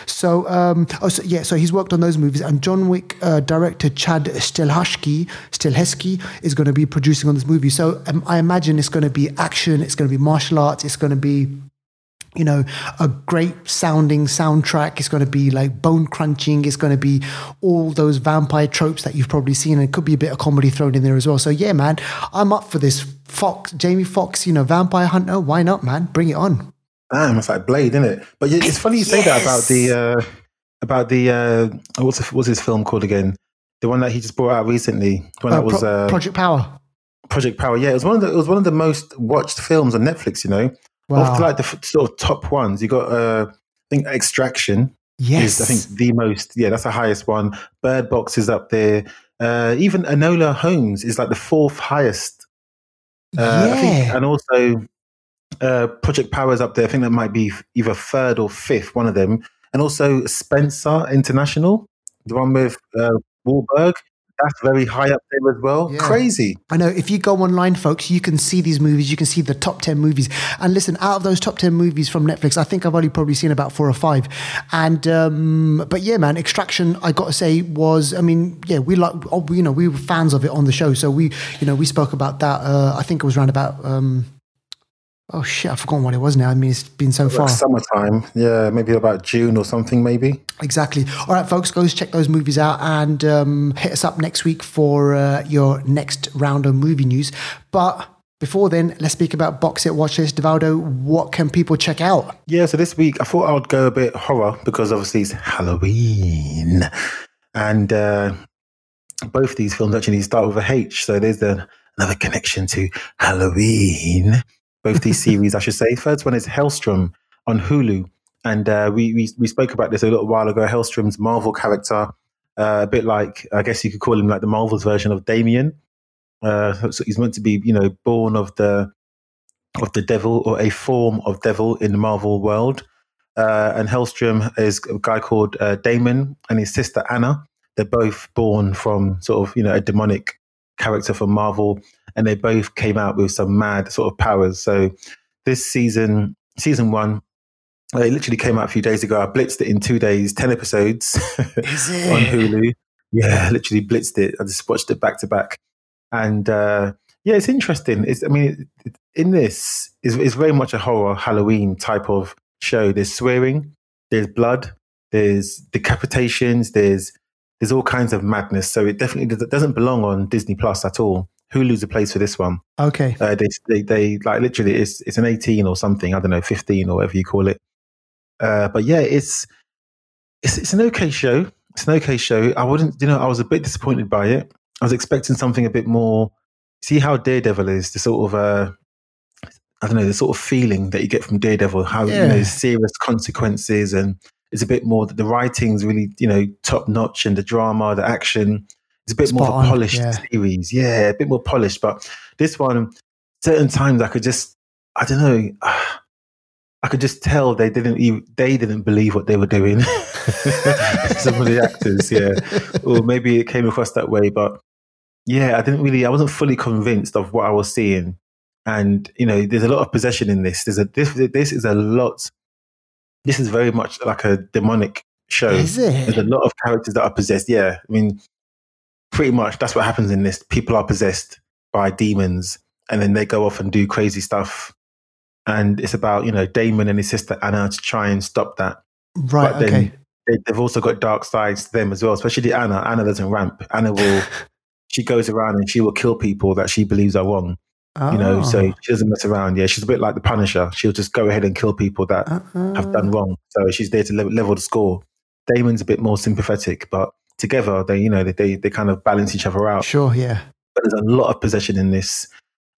So, um, oh, so, yeah, so he's worked on those movies, and John Wick uh, director Chad Stahelski, Stahelski is going to be producing on this movie. So, um, I imagine it's going to be action, it's going to be martial arts, it's going to be you know, a great sounding soundtrack. It's going to be like bone crunching. It's going to be all those vampire tropes that you've probably seen. And it could be a bit of comedy thrown in there as well. So yeah, man, I'm up for this. Foxx, Jamie Foxx, you know, vampire hunter. Why not, man? Bring it on. Damn, it's like Blade, isn't it? But it's funny you say yes. that about the uh, about the uh, what's the, what's his film called again? The one that he just brought out recently. The one that was uh, Project Power. Project Power. Yeah, it was one of the it was one of the most watched films on Netflix. You know, wow. of like the sort of top ones. You got uh, I think Extraction. Yes, is, I think the most. Yeah, that's the highest one. Bird Box is up there. Uh, even Enola Holmes is like the fourth highest. Uh, yeah. Think, and also uh, Project Power's up there. I think that might be either third or fifth, one of them. And also Spenser Confidential, the one with uh, Wahlberg. That's very high up there as well. Yeah. Crazy. I know. If you go online, folks, you can see these movies. You can see the top 10 movies. And listen, out of those top 10 movies from Netflix, I think I've only probably seen about four or five. And, um, but yeah, man, Extraction, I got to say, was, I mean, yeah, we like, oh, you know, we were fans of it on the show. So we, you know, we spoke about that. Uh, I think it was around about, um, Oh shit! I've forgotten what it was now. I mean, it's been so far. summertime, yeah, maybe about June or something, maybe. Exactly. All right, folks, go check those movies out and um, hit us up next week for uh, your next round of movie news. But before then, let's speak about Box It Watch List. Devaldo, what can people check out? Yeah, so this week I thought I would go a bit horror because obviously it's Halloween, and uh, both these films actually start with a H, so there's the, another connection to Halloween both these series, I should say. First one is Helstrom on Hulu. And uh, we, we, we spoke about this a little while ago. Helstrom's Marvel character, uh, a bit like, I guess you could call him like the Marvel's version of Damien. Uh, so he's meant to be, you know, born of the of the devil or a form of devil in the Marvel world. Uh, and Helstrom is a guy called uh, Daimon and his sister Anna. They're both born from sort of, you know, a demonic character from Marvel and they both came out with some mad sort of powers. So this season, season one, it literally came out a few days ago. I blitzed it in two days, ten episodes *laughs* on Hulu. Yeah, literally blitzed it. I just watched it back to back, and uh, yeah, it's interesting. It's, I mean, it, in this is is very much a horror Halloween type of show. There's swearing, there's blood, there's decapitations, there's there's all kinds of madness. So it definitely doesn't belong on Disney Plus at all. Hulu's a place for this one. Okay. Uh, they, they, they, like literally it's, it's an 18 or something. I don't know, 15 or whatever you call it. Uh, but yeah, it's, it's, it's an okay show. It's an okay show. I wouldn't, you know, I was a bit disappointed by it. I was expecting something a bit more, see how Daredevil is, the sort of, uh, I don't know, the sort of feeling that you get from Daredevil, how, yeah. you know, serious consequences and it's a bit more, the writing's really, you know, top notch and the drama, the action, it's a bit Spot more of a on, polished yeah. series. Yeah, a bit more polished. But this one, certain times I could just, I don't know, *sighs* I could just tell they didn't even, they didn't believe what they were doing. *laughs* Some of the actors, yeah, or maybe it came across that way. But yeah, I didn't really, I wasn't fully convinced of what I was seeing. And you know, there's a lot of possession in this. There's a this this is a lot. This is very much like a demonic show. Is it? There's a lot of characters that are possessed. Yeah, I mean, pretty much that's what happens in this. People are possessed by demons, and then they go off and do crazy stuff. And it's about you know Daimon and his sister Anna to try and stop that. Right. but then Okay. they, they've also got dark sides to them as well. Especially Anna. Anna doesn't ramp. Anna will. *laughs* she goes around and she will kill people that she believes are wrong. You know, so Oh. she doesn't mess around. Yeah, she's a bit like the Punisher. She'll just go ahead and kill people that have done Uh-uh. wrong. So she's there to level, level the score. Daimon's a bit more sympathetic, but together they, you know, they, they they kind of balance each other out. Sure. Yeah. But there's a lot of possession in this.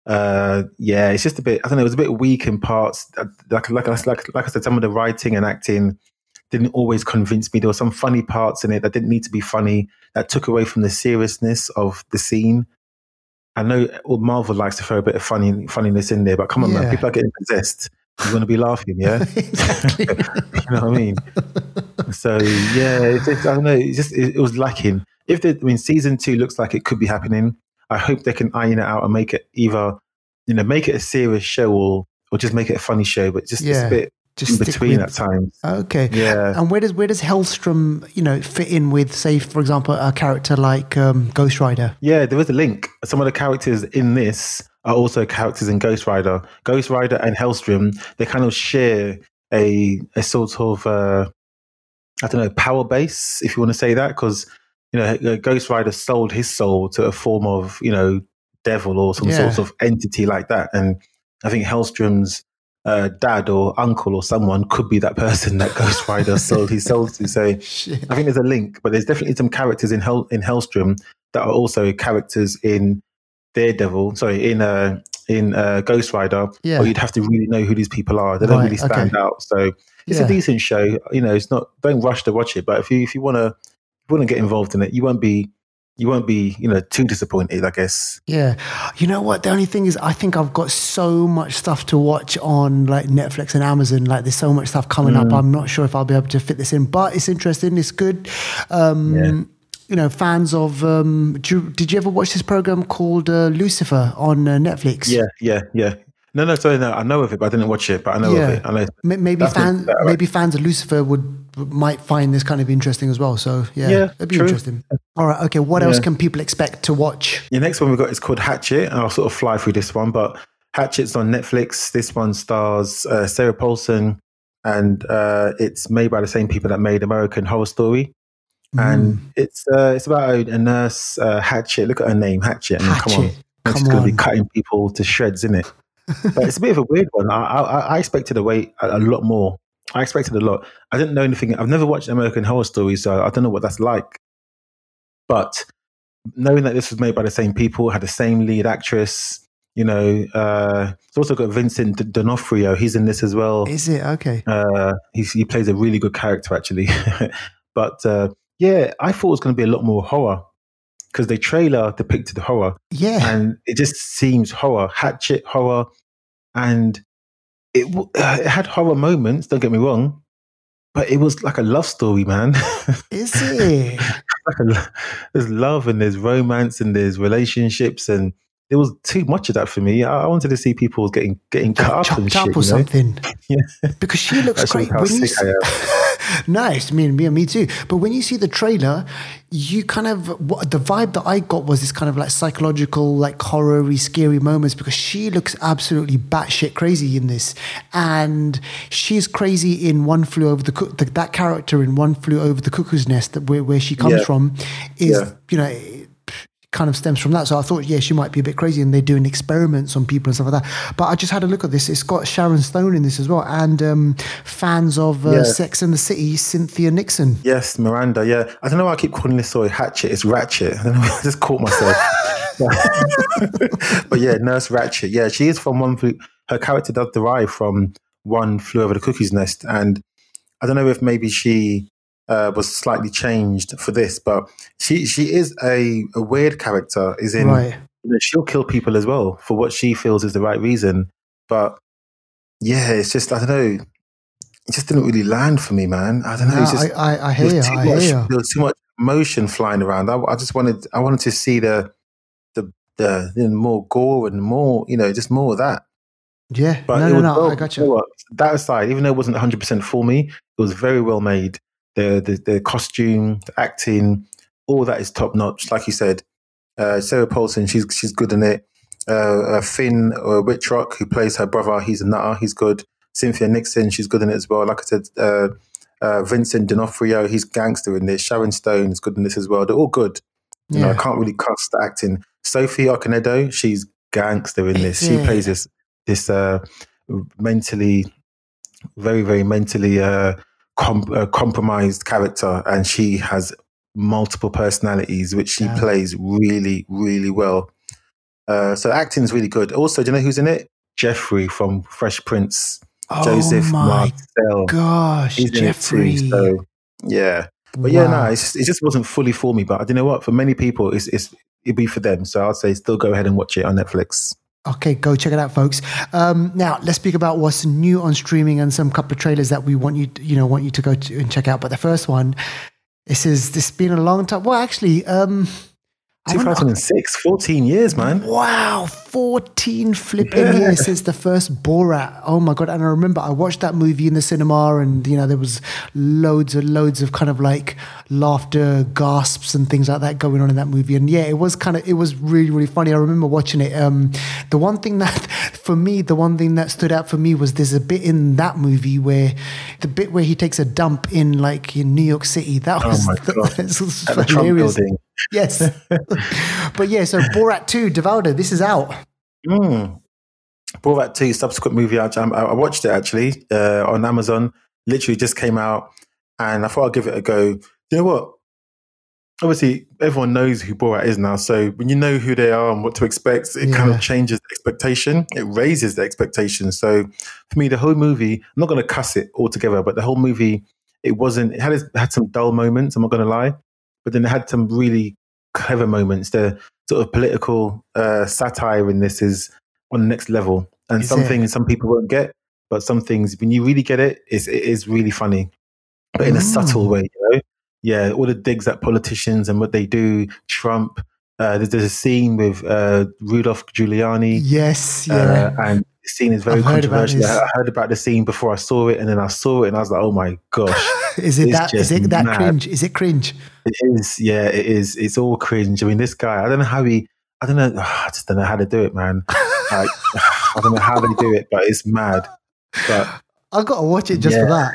Uh, yeah, it's just a bit. I don't know. It was a bit weak in parts. Uh, Like like like like, I said, some of the writing and acting didn't always convince me. There were some funny parts in it that didn't need to be funny. That took away from the seriousness of the scene. I know Marvel likes to throw a bit of funny funniness in there, but come on, Yeah. man, people are getting possessed. You want to be laughing, yeah? *laughs* exactly. *laughs* you know what I mean? So yeah, it's just, I don't know. It just it, it was lacking. If the, I mean, season two looks like it could be happening. I hope they can iron it out and make it either, you know, make it a serious show or or just make it a funny show. But just, just a bit Just in between with- at times. Okay. Yeah, And where does where does Helstrom, you know, fit in with, say, for example, a character like um, Ghost Rider? yeah. There is a link. Some of the characters in this are also characters in Ghost Rider. Ghost Rider and Helstrom they kind of share a a sort of uh, I don't know power base, if you want to say that, because you know Ghost Rider sold his soul to a form of you know devil or some Yeah. sort of entity like that, and I think Helstrom's uh, dad or uncle or someone could be that *laughs* person that Ghost Rider sold his soul to. So. *laughs* I think there's a link, but there's definitely some characters in Hell in Helstrom that are also characters in Daredevil. Sorry, in uh, in uh, Ghost Rider. Yeah. But you'd have to really know who these people are. They don't Right, really stand okay. out. So it's Yeah. a decent show. You know, it's not. Don't rush to watch it. But if you if you want to want to get involved in it, you won't be you won't be you know too disappointed. I guess. Yeah. You know what? The only thing is, I think I've got so much stuff to watch on like Netflix and Amazon. Like, there's so much stuff coming Mm. up. I'm not sure if I'll be able to fit this in, but it's interesting. It's good. Um, Yeah. You know, fans of. Um, do you, did you ever watch this program called uh, Lucifer on uh, Netflix? Yeah, yeah, yeah. No, no, sorry, no. I know of it, but I didn't watch it. But I know Yeah. of it. I know. Maybe fans, maybe fans of Lucifer would might find this kind of interesting as well. So yeah, Yeah, it'd be true. interesting. All right, okay. What else can people expect to watch? The next one we got is called Hatchet. and I'll sort of fly through this one, but Hatchet's on Netflix. This one stars uh, Sarah Paulson, and uh, it's made by the same people that made American Horror Story. And Mm. it's uh, it's about a, a nurse, uh, Hatchet. Look at her name, Hatchet. I mean, come on, Hatchet. she's Come going to be cutting people to shreds, isn't it? but it's a bit of a weird one. I, I, I expected a wait a, a lot more. I expected a lot. I didn't know anything. I've never watched American Horror Story, so I don't know what that's like. But knowing that this was made by the same people, had the same lead actress, you know, uh, it's also got Vincent D- D'Onofrio. He's in this as well. Is it okay? Uh, he's, he plays a really good character, actually. *laughs* but uh, yeah, I thought it was going to be a lot more horror because the trailer depicted horror Yeah. and it just seems horror, hatchet horror, and it uh, *sighs* it had horror moments. Don't get me wrong, but it was like a love story, man. *laughs* Is it? like a, there's love and there's romance and there's relationships and there was too much of that for me. I, I wanted to see people getting getting cut up and chopped shit. or you know? something. *laughs* Yeah. Because she looks great. how When you sick I s- *laughs* nice, me and me and me too. But when you see the trailer, you kind of what, the vibe that I got was this kind of like psychological, like horror-y, scary moments because she looks absolutely batshit crazy in this, and she's crazy in One Flew Over the, the that character in One Flew Over the Cuckoo's Nest, that where, where she comes Yeah. from, is Yeah. you know. Kind of stems from that. So I thought, yeah, she might be a bit crazy, and they're doing experiments on people and stuff like that. But I just had a look at this. It's got Sharon Stone in this as well, and um, fans of uh, Yeah. Sex and the City, Cynthia Nixon. Yes, Miranda. Yeah, I don't know why I keep calling this story Hatchet. It's Ratched. *laughs* I. I just caught myself. *laughs* but yeah, Nurse Ratched. Yeah, she is from one. Flew, her character does derive from one flew over the cuckoo's nest, and I don't know if maybe she uh, was slightly changed for this, but she she is a, a weird character. Is in right. you know, she'll kill people as well for what she feels is the right reason. But yeah, it's just I don't know. It just didn't really land for me, man. I don't know. No, just, I, I, I hear you. I much, hear you. There was too much emotion flying around. I, I just wanted I wanted to see the the the more gore and more you know just more of that. Yeah. But no, no, no. well, I got you know what? That aside, even though it wasn't 100 percent for me, it was very well made. The the, the costume, the acting, all that is top notch. Like you said, uh, Sarah Paulson, she's she's good in it. Uh, uh, Finn uh, Wittrock, who plays her brother, he's a nutter. He's good. Cynthia Nixon, she's good in it as well. Like I said, uh, uh, Vincent D'Onofrio, he's gangster in this. Sharon Stone is good in this as well. They're all good. You know, I can't really cuss the acting. Sophie Okonedo, she's gangster in this. She Yeah. plays this this uh, mentally, very very mentally uh, com- uh, compromised character, and she has multiple personalities, which she Yeah. plays really really well. Uh, so acting is really good. Also, do you know who's in it? Jeffrey from Fresh Prince. Joseph oh my Marcel. gosh, He's Jeffrey. too. So yeah. But yeah, no, just, it just wasn't fully for me. But I you know what? For many people, it's, it's it'd be for them. So I'd say still go ahead and watch it on Netflix. Okay, go check it out, folks. Um, now let's speak about what's new on streaming and some couple of trailers that we want you, to, you know, want you to go to and check out. But the first one, this is this has been a long time. Well, actually, um, 2006, 14 years, man. Wow, 14 flipping Yeah. years since the first Borat. Oh my God. And I remember I watched that movie in the cinema and, you know, there was loads and loads of kind of like laughter, gasps and things like that going on in that movie. And yeah, it was kind of, it was really, really funny. I remember watching it. Um, the one thing that, *laughs* for me, the one thing that stood out for me was there's a bit in that movie where the bit where he takes a dump in like in New York City. That Oh was, my *laughs* God. that was At the Trump building. Yes. *laughs* but yeah, so Borat 2, Devaldo, this is out. Mm. Borat 2, subsequent movie. I, I I watched it actually uh, on Amazon. Literally just came out, and I thought I'd give it a go. You know what? Obviously, everyone knows who Borat is now. So when you know who they are and what to expect, it kind of changes the expectation. It raises the expectation. So for me, the whole movie, I'm not going to cuss it altogether, but the whole movie, it wasn't. It had it had some dull moments. I'm not going to lie, but then it had some really clever moments. The sort of political uh, satire in this is on the next level, and Is some it? things some people won't get, but some things when you really get it, it's, it is really funny, but in a subtle Mm. way. You know, yeah, all the digs at politicians and what they do. Trump. Uh, there's, there's a scene with uh, Rudolph Giuliani, Yes, yeah. uh, and the scene is very I've controversial. this. I heard about the scene before I saw it, and then I saw it, and I was like, "Oh my gosh!" *laughs* is it that? Is it that mad. cringe? Is it cringe? It is, yeah, it is. It's all cringe. I mean, this guy, I don't know how he, I don't know, *sighs* I just don't know how to do it, man. Like, *sighs* I don't know how they do it, but it's mad. But I got to watch it just for that.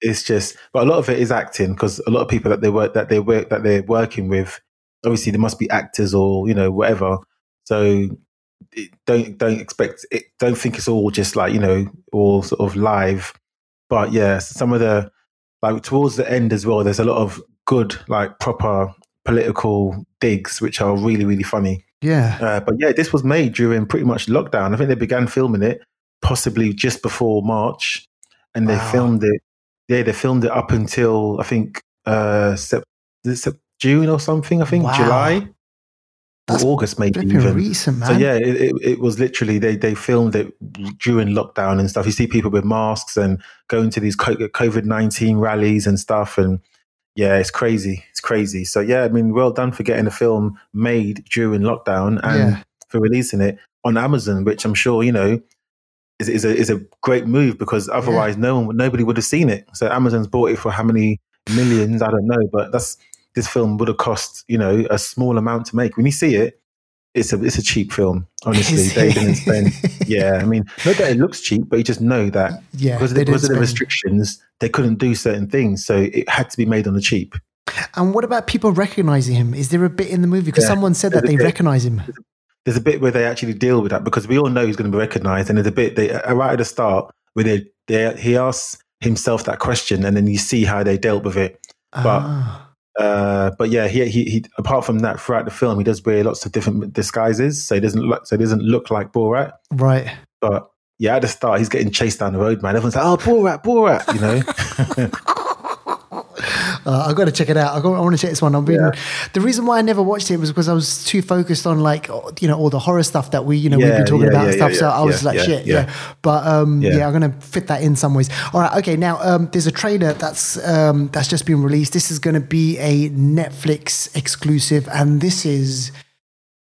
it's just, but a lot of it is acting because a lot of people that they work, that they work, that they're working with, obviously there must be actors or you know whatever. So it, don't don't expect it. Don't think it's all just like you know all sort of live. But yeah, some of the like towards the end as well. There's a lot of good like proper political digs, which are really really funny. Yeah. Uh, but yeah, this was made during pretty much lockdown. I think they began filming it possibly just before March, and they filmed it. Yeah, they filmed it up until I think uh, sep- sep- June or something. I think Wow. July That's August maybe even. recent, man. So yeah, it, it, it was literally they they filmed it during lockdown and stuff. You see people with masks and going to these COVID nineteen rallies and stuff, and yeah, it's crazy. It's crazy. So yeah, I mean, well done for getting a film made during lockdown and Yeah. for releasing it on Amazon, which I'm sure you know is, is a is a great move because otherwise no one nobody would have seen it. So Amazon's bought it for how many millions? I don't know, but that's this film would have cost you know a small amount to make. When you see it, it's a it's a cheap film. Honestly, they didn't spend. Yeah, I mean, not that it looks cheap, but you just know that yeah. because, they because of the restrictions, they couldn't do certain things, so it had to be made on the cheap. And what about people recognizing him? Is there a bit in the movie? Because Yeah, someone said that there's they bit. recognize him. There's a bit where they actually deal with that because we all know he's going to be recognised, and there's a bit they uh, right at the start where they, they he asks himself that question, and then you see how they dealt with it. But- Ah. Uh, but yeah, he, he he apart from that, throughout the film, he does wear lots of different disguises, so he doesn't look so he doesn't look like Borat. right. But yeah, at the start, he's getting chased down the road, man. Everyone's like, "Oh, Borat, Borat," you know. *laughs* Uh, I've got to check it out. I got. I want to check this one. I'm being, Yeah. The reason why I never watched it was because I was too focused on like you know all the horror stuff that we you know we've been talking yeah, about and yeah, stuff. yeah, so I was yeah, like yeah, shit, yeah. yeah. But um, yeah. Yeah. I'm gonna fit that in some ways. All right, okay. Now um, there's a trailer that's um, that's just been released. This is going to be a Netflix exclusive, and this is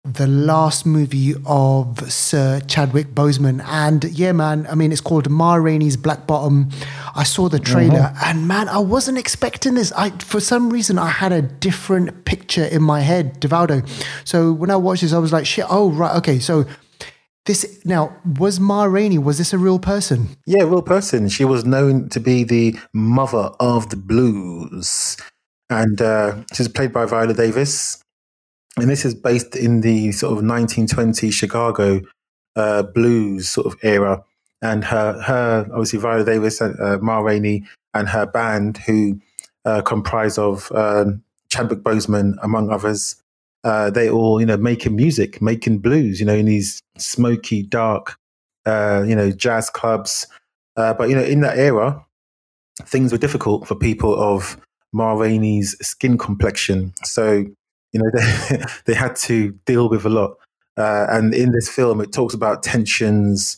the last movie of Sir Chadwick Boseman. And yeah, man, I mean, it's called Ma Rainey's Black Bottom. I saw the trailer and man, I wasn't expecting this. I, for some reason, I had a different picture in my head, Devaldo. So when I watched this, I was like, shit, oh, right, okay. So this, now, was Ma Rainey, was this a real person? Yeah, real person. She was known to be the mother of the blues, and uh, she's played by Viola Davis. And this is based in the sort of 1920 Chicago uh, blues sort of era. And her, her obviously Viola Davis, and, uh, Ma Rainey, and her band, who uh, comprise of um, Chadwick Boseman, among others, uh, they all you know making music, making blues, you know, in these smoky, dark, uh, you know, jazz clubs. Uh, but you know, in that era, things were difficult for people of Ma Rainey's skin complexion. So you know, *laughs* they, they had to deal with a lot. Uh, and in this film, it talks about tensions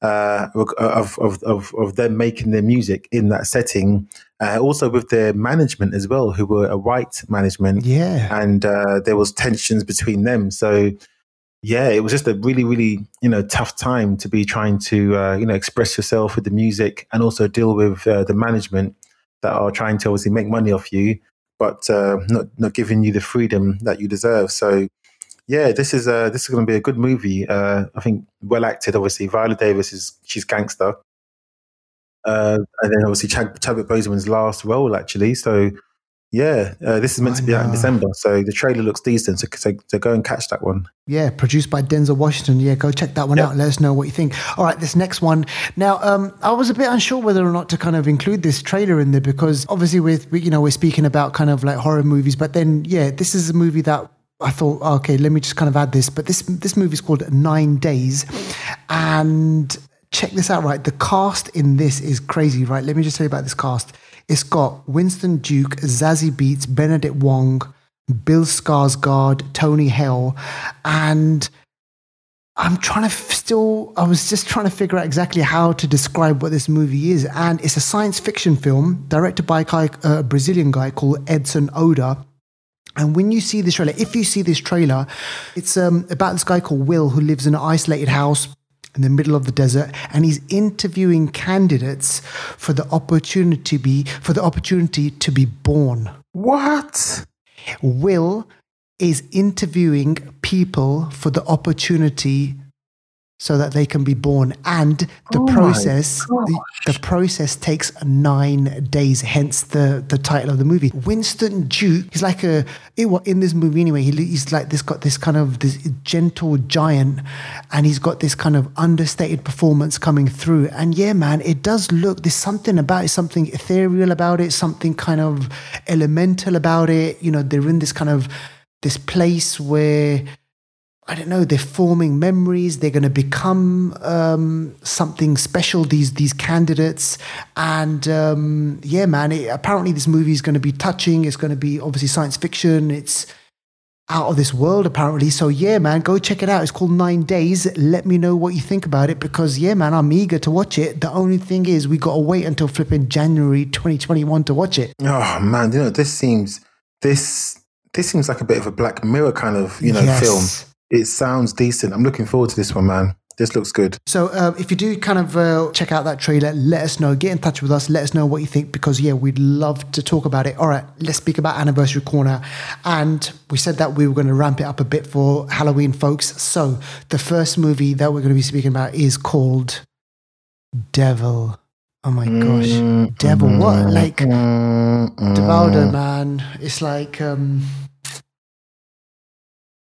uh, of, of, of, of them making their music in that setting. Uh, also with their management as well, who were a white management Yeah. and uh, there was tensions between them. So yeah, it was just a really, really you know tough time to be trying to uh, you know express yourself with the music and also deal with uh, the management that are trying to obviously make money off you, but uh, not not giving you the freedom that you deserve. So yeah, this is uh, this is going to be a good movie. Uh, I think well acted. Obviously, Viola Davis is she's gangster. Uh, and then obviously Chad, Chadwick Boseman's last role actually. So yeah, uh, this is meant I to be out in. December. So the trailer looks decent. So, so, so go and catch that one. Yeah, produced by Denzel Washington. Yeah, go check that one Yeah. out. Let us know what you think. All right, this next one. Now, um, I was a bit unsure whether or not to kind of include this trailer in there because obviously, with we, you know, we're speaking about kind of like horror movies, but then yeah, this is a movie that I thought, oh, okay, let me just kind of add this. But this this movie is called Nine Days, and check this out. Right, the cast in this is crazy. Right, let me just tell you about this cast. It's got Winston Duke, Zazie Beetz, Benedict Wong, Bill Skarsgård, Tony Hale, and I'm trying to f- still. I was just trying to figure out exactly how to describe what this movie is, and it's a science fiction film directed by a, guy, a Brazilian guy called Edson Oda. And when you see this trailer, if you see this trailer, it's um, about this guy called Will who lives in an isolated house in the middle of the desert, and he's interviewing candidates for the opportunity to be for the opportunity to be born. What? Will is interviewing people for the opportunity so that they can be born. And the Oh process the, the process takes nine days hence the the title of the movie. Winston duke he's like a it- well, in this movie anyway he, he's like this got this kind of this gentle giant and he's got this kind of understated performance coming through. And yeah man it does look there's something about it something ethereal about it something kind of elemental about it. You know they're in this kind of this place where I don't know. They're forming memories. They're going to become um, something special. These these candidates, and um, yeah, man. It, apparently, this movie is going to be touching. It's going to be obviously science fiction. It's out of this world, apparently. So yeah, man, go check it out. It's called Nine Days. Let me know what you think about it because yeah, man, I'm eager to watch it. The only thing is, we got to wait until flipping January 2021 to watch it. Oh man, you know this seems this this seems like a bit of a Black Mirror kind of you know Yes. film. It sounds decent. I'm looking forward to this one, man. This looks good. So uh, if you do kind of uh, check out that trailer, let us know. Get in touch with us. Let us know what you think because yeah, we'd love to talk about it. All right, let's speak about anniversary corner. And we said that we were going to ramp it up a bit for Halloween, folks. So the first movie that we're going to be speaking about is called Devil. Oh my gosh, Devil! What like Mm, Devaldo, man? It's like um.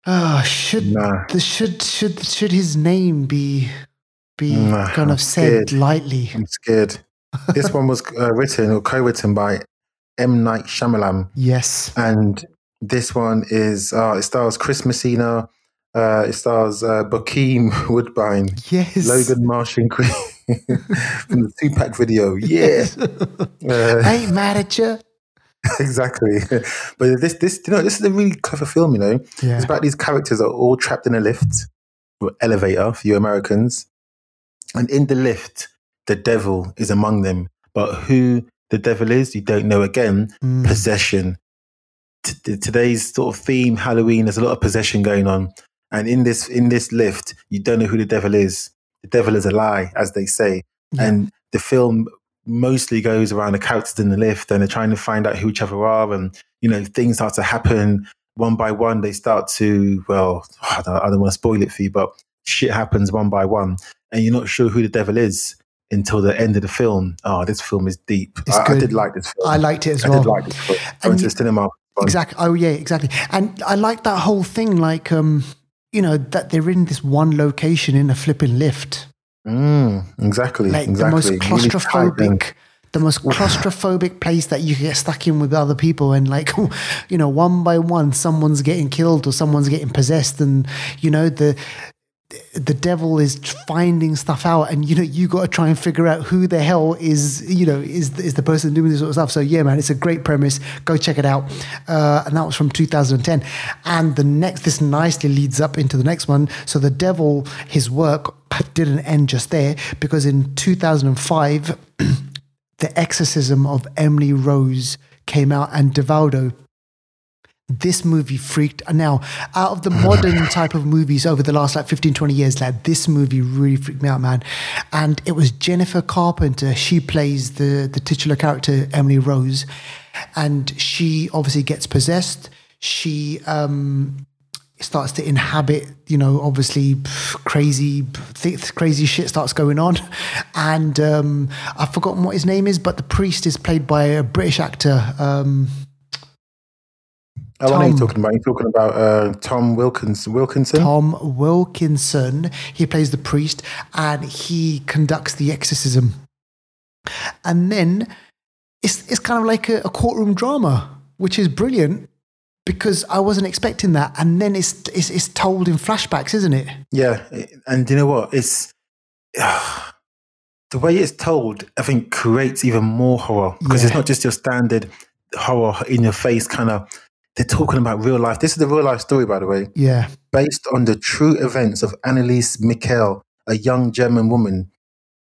Oh, should Nah. the should should should his name be be Nah, kind of said lightly? I'm scared. this one was uh, written or co-written by M Night Shyamalan, Yes. and this one is uh, it stars Chris Messina. Uh, it stars uh, Bokeem *laughs* Woodbine, Yes. Logan Marsh, and Chris *laughs* from the Tupac video. *laughs* Yeah. Uh, ain't mad at you. *laughs* exactly. But this, this, you know, this is a really clever film. You know, Yeah. it's about these characters that are all trapped in a lift or elevator for you Americans, and in the lift, the devil is among them. But who the devil is, you don't know. Again, Mm. possession. T- t- today's sort of theme, Halloween. There's a lot of possession going on, and in this in this lift, you don't know who the devil is. The devil is a lie, as they say, Yeah. and the film mostly goes around the characters in the lift, and they're trying to find out who each other are, and you know things start to happen one by one. They start to well, I don't, I don't want to spoil it for you, but shit happens one by one, and you're not sure who the devil is until the end of the film. Oh, this film is deep. I, I did like this film. I liked it as I well. did like this film. I went to the cinema. Exactly. Oh yeah, exactly. And I like that whole thing, like um, you know, that they're in this one location in a flipping lift, Mm, exactly. like exactly. the most Really claustrophobic. The most *sighs* claustrophobic place that you get stuck in with other people, and like, *laughs* you know, one by one, someone's getting killed or someone's getting possessed, and you know the the devil is finding stuff out, and you know you got to try and figure out who the hell is you know is is the person doing this sort of stuff. So yeah, man, it's a great premise. Go check it out. Uh, and that was from 2010. And the next, this nicely leads up into the next one. So the devil, his work didn't end just there because in 2005, *clears throat* the exorcism of Emily Rose came out, and Devaldo this movie freaked out now out of the modern *sighs* type of movies over the last like 15 20 years like this movie really freaked me out man. And it was jennifer carpenter. She plays the the titular character emily rose. And she obviously gets possessed. She um starts to inhabit you know obviously crazy th- crazy shit starts going on. And um i've forgotten what his name is but the priest is played by a british actor um Oh, I know you're talking about. You're talking about uh, Tom Wilkins, Wilkinson. Tom Wilkinson. He plays the priest and he conducts the exorcism. And then it's it's kind of like a, a courtroom drama, which is brilliant because I wasn't expecting that. And then it's it's, it's told in flashbacks, isn't it? Yeah, and you know what? It's *sighs* the way it's told. I think creates even more horror because it's not just your standard horror in your face kind of. They're talking about real life. This is the real life story, by the way, Yeah. based on the true events of Anneliese Michael, a young German woman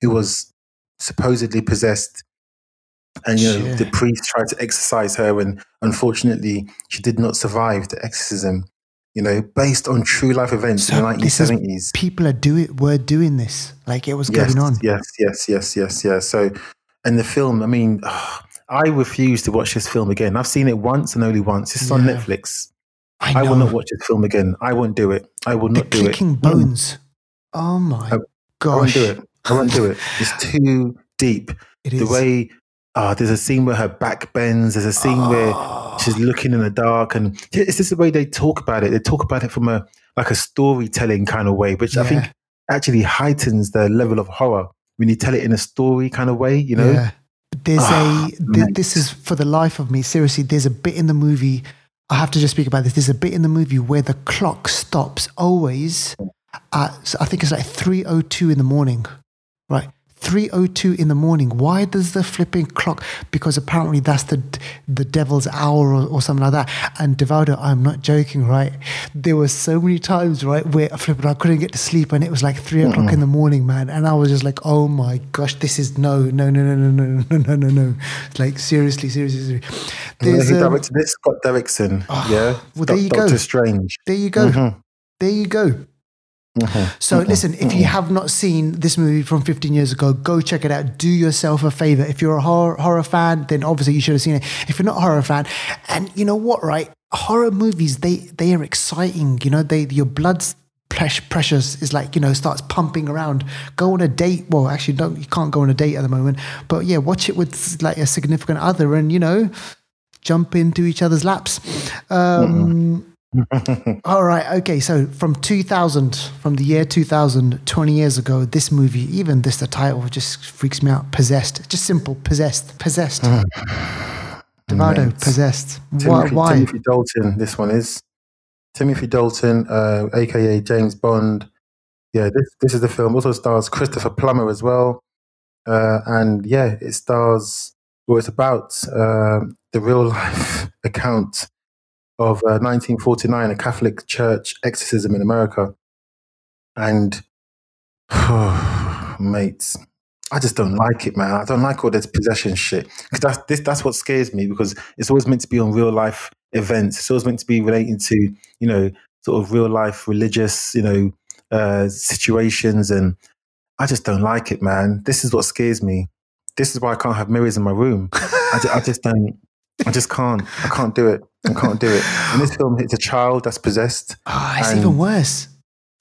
who was supposedly possessed. And you know, Shit. the priest tried to exorcise her, and unfortunately, she did not survive the exorcism. You know, based on true life events in the is 1970s. people are doing were doing this like it was Yes, going on. yes, yes, yes, yes, yes. So, and the film, I mean, *sighs* oh, I refuse to watch this film again. I've seen it once and only once. It's on Netflix. I I, will not watch this film again. I won't do it. I will the not do it. clicking bones. Oh my I- I won't gosh! do it. I won't do it. It's *laughs* too deep. It is The way uh, there's a scene where her back bends. There's a scene where Oh. she's looking in the dark, and it's just the way they talk about it. They talk about it from a like a storytelling kind of way, which I think actually heightens the level of horror when you tell it in a story kind of way. You know, Yeah. There's Ah, a th- this is for the life of me. Seriously, there's a bit in the movie. I have to just speak about this. There's a bit in the movie where the clock stops always at I think it's like three oh two in the morning, right? Three oh two in the morning. Why does the flipping clock? Because apparently that's the the devil's hour or, or something like that. And Devaldo, I'm not joking, right? There were so many times, right, where flipping I couldn't get to sleep, and it was like 3 o'clock in the morning, man. And I was just like, oh my gosh, this is no, no, no, no, no, no, no, no, no, no. Like seriously, seriously, seriously. There's, he um, this, Scott Derrickson. yeah. well, there you go. Doctor Strange. there you go. Mhm, There you go. Mhm. So listen, if you have not seen this movie from 15 years ago, go check it out. Do yourself a favor. If you're a horror, horror fan, then obviously you should have seen it. If you're not a horror fan, and you know what, right? Horror movies, they they are exciting. You know, they your blood's pres- pressures is like you know starts pumping around. Go on a date. Well, actually, don't you can't go on a date at the moment. But yeah, watch it with like a significant other, and you know, jump into each other's laps. Um, *laughs* all right. Okay. So from 2000, from the year 2000, 20 years ago, this movie, even this, the title just freaks me out. Possessed. Just simple. Possessed. Possessed. *sighs* Devaldo. Mate. Possessed. Timothy, why? Timothy Dalton. This one is Timothy Dalton, uh, aka James Bond. Yeah, this this is the film. Also stars Christopher Plummer as well, uh, and yeah, it stars Well, it's about uh, the real life *laughs* account of uh, 1949, a Catholic Church exorcism in America. And, *sighs* mates, I just don't like it, man. I don't like all this possession shit. Because that's, that's what scares me because it's always meant to be on real life events. It's always meant to be relating to, you know, sort of real life religious, you know, uh, situations. And I just don't like it, man. This is what scares me. This is why I can't have mirrors in my room. I, just, I just don't. I just can't. I can't do it. I can't do it. In this film, it's a child that's possessed. Oh, it's even worse.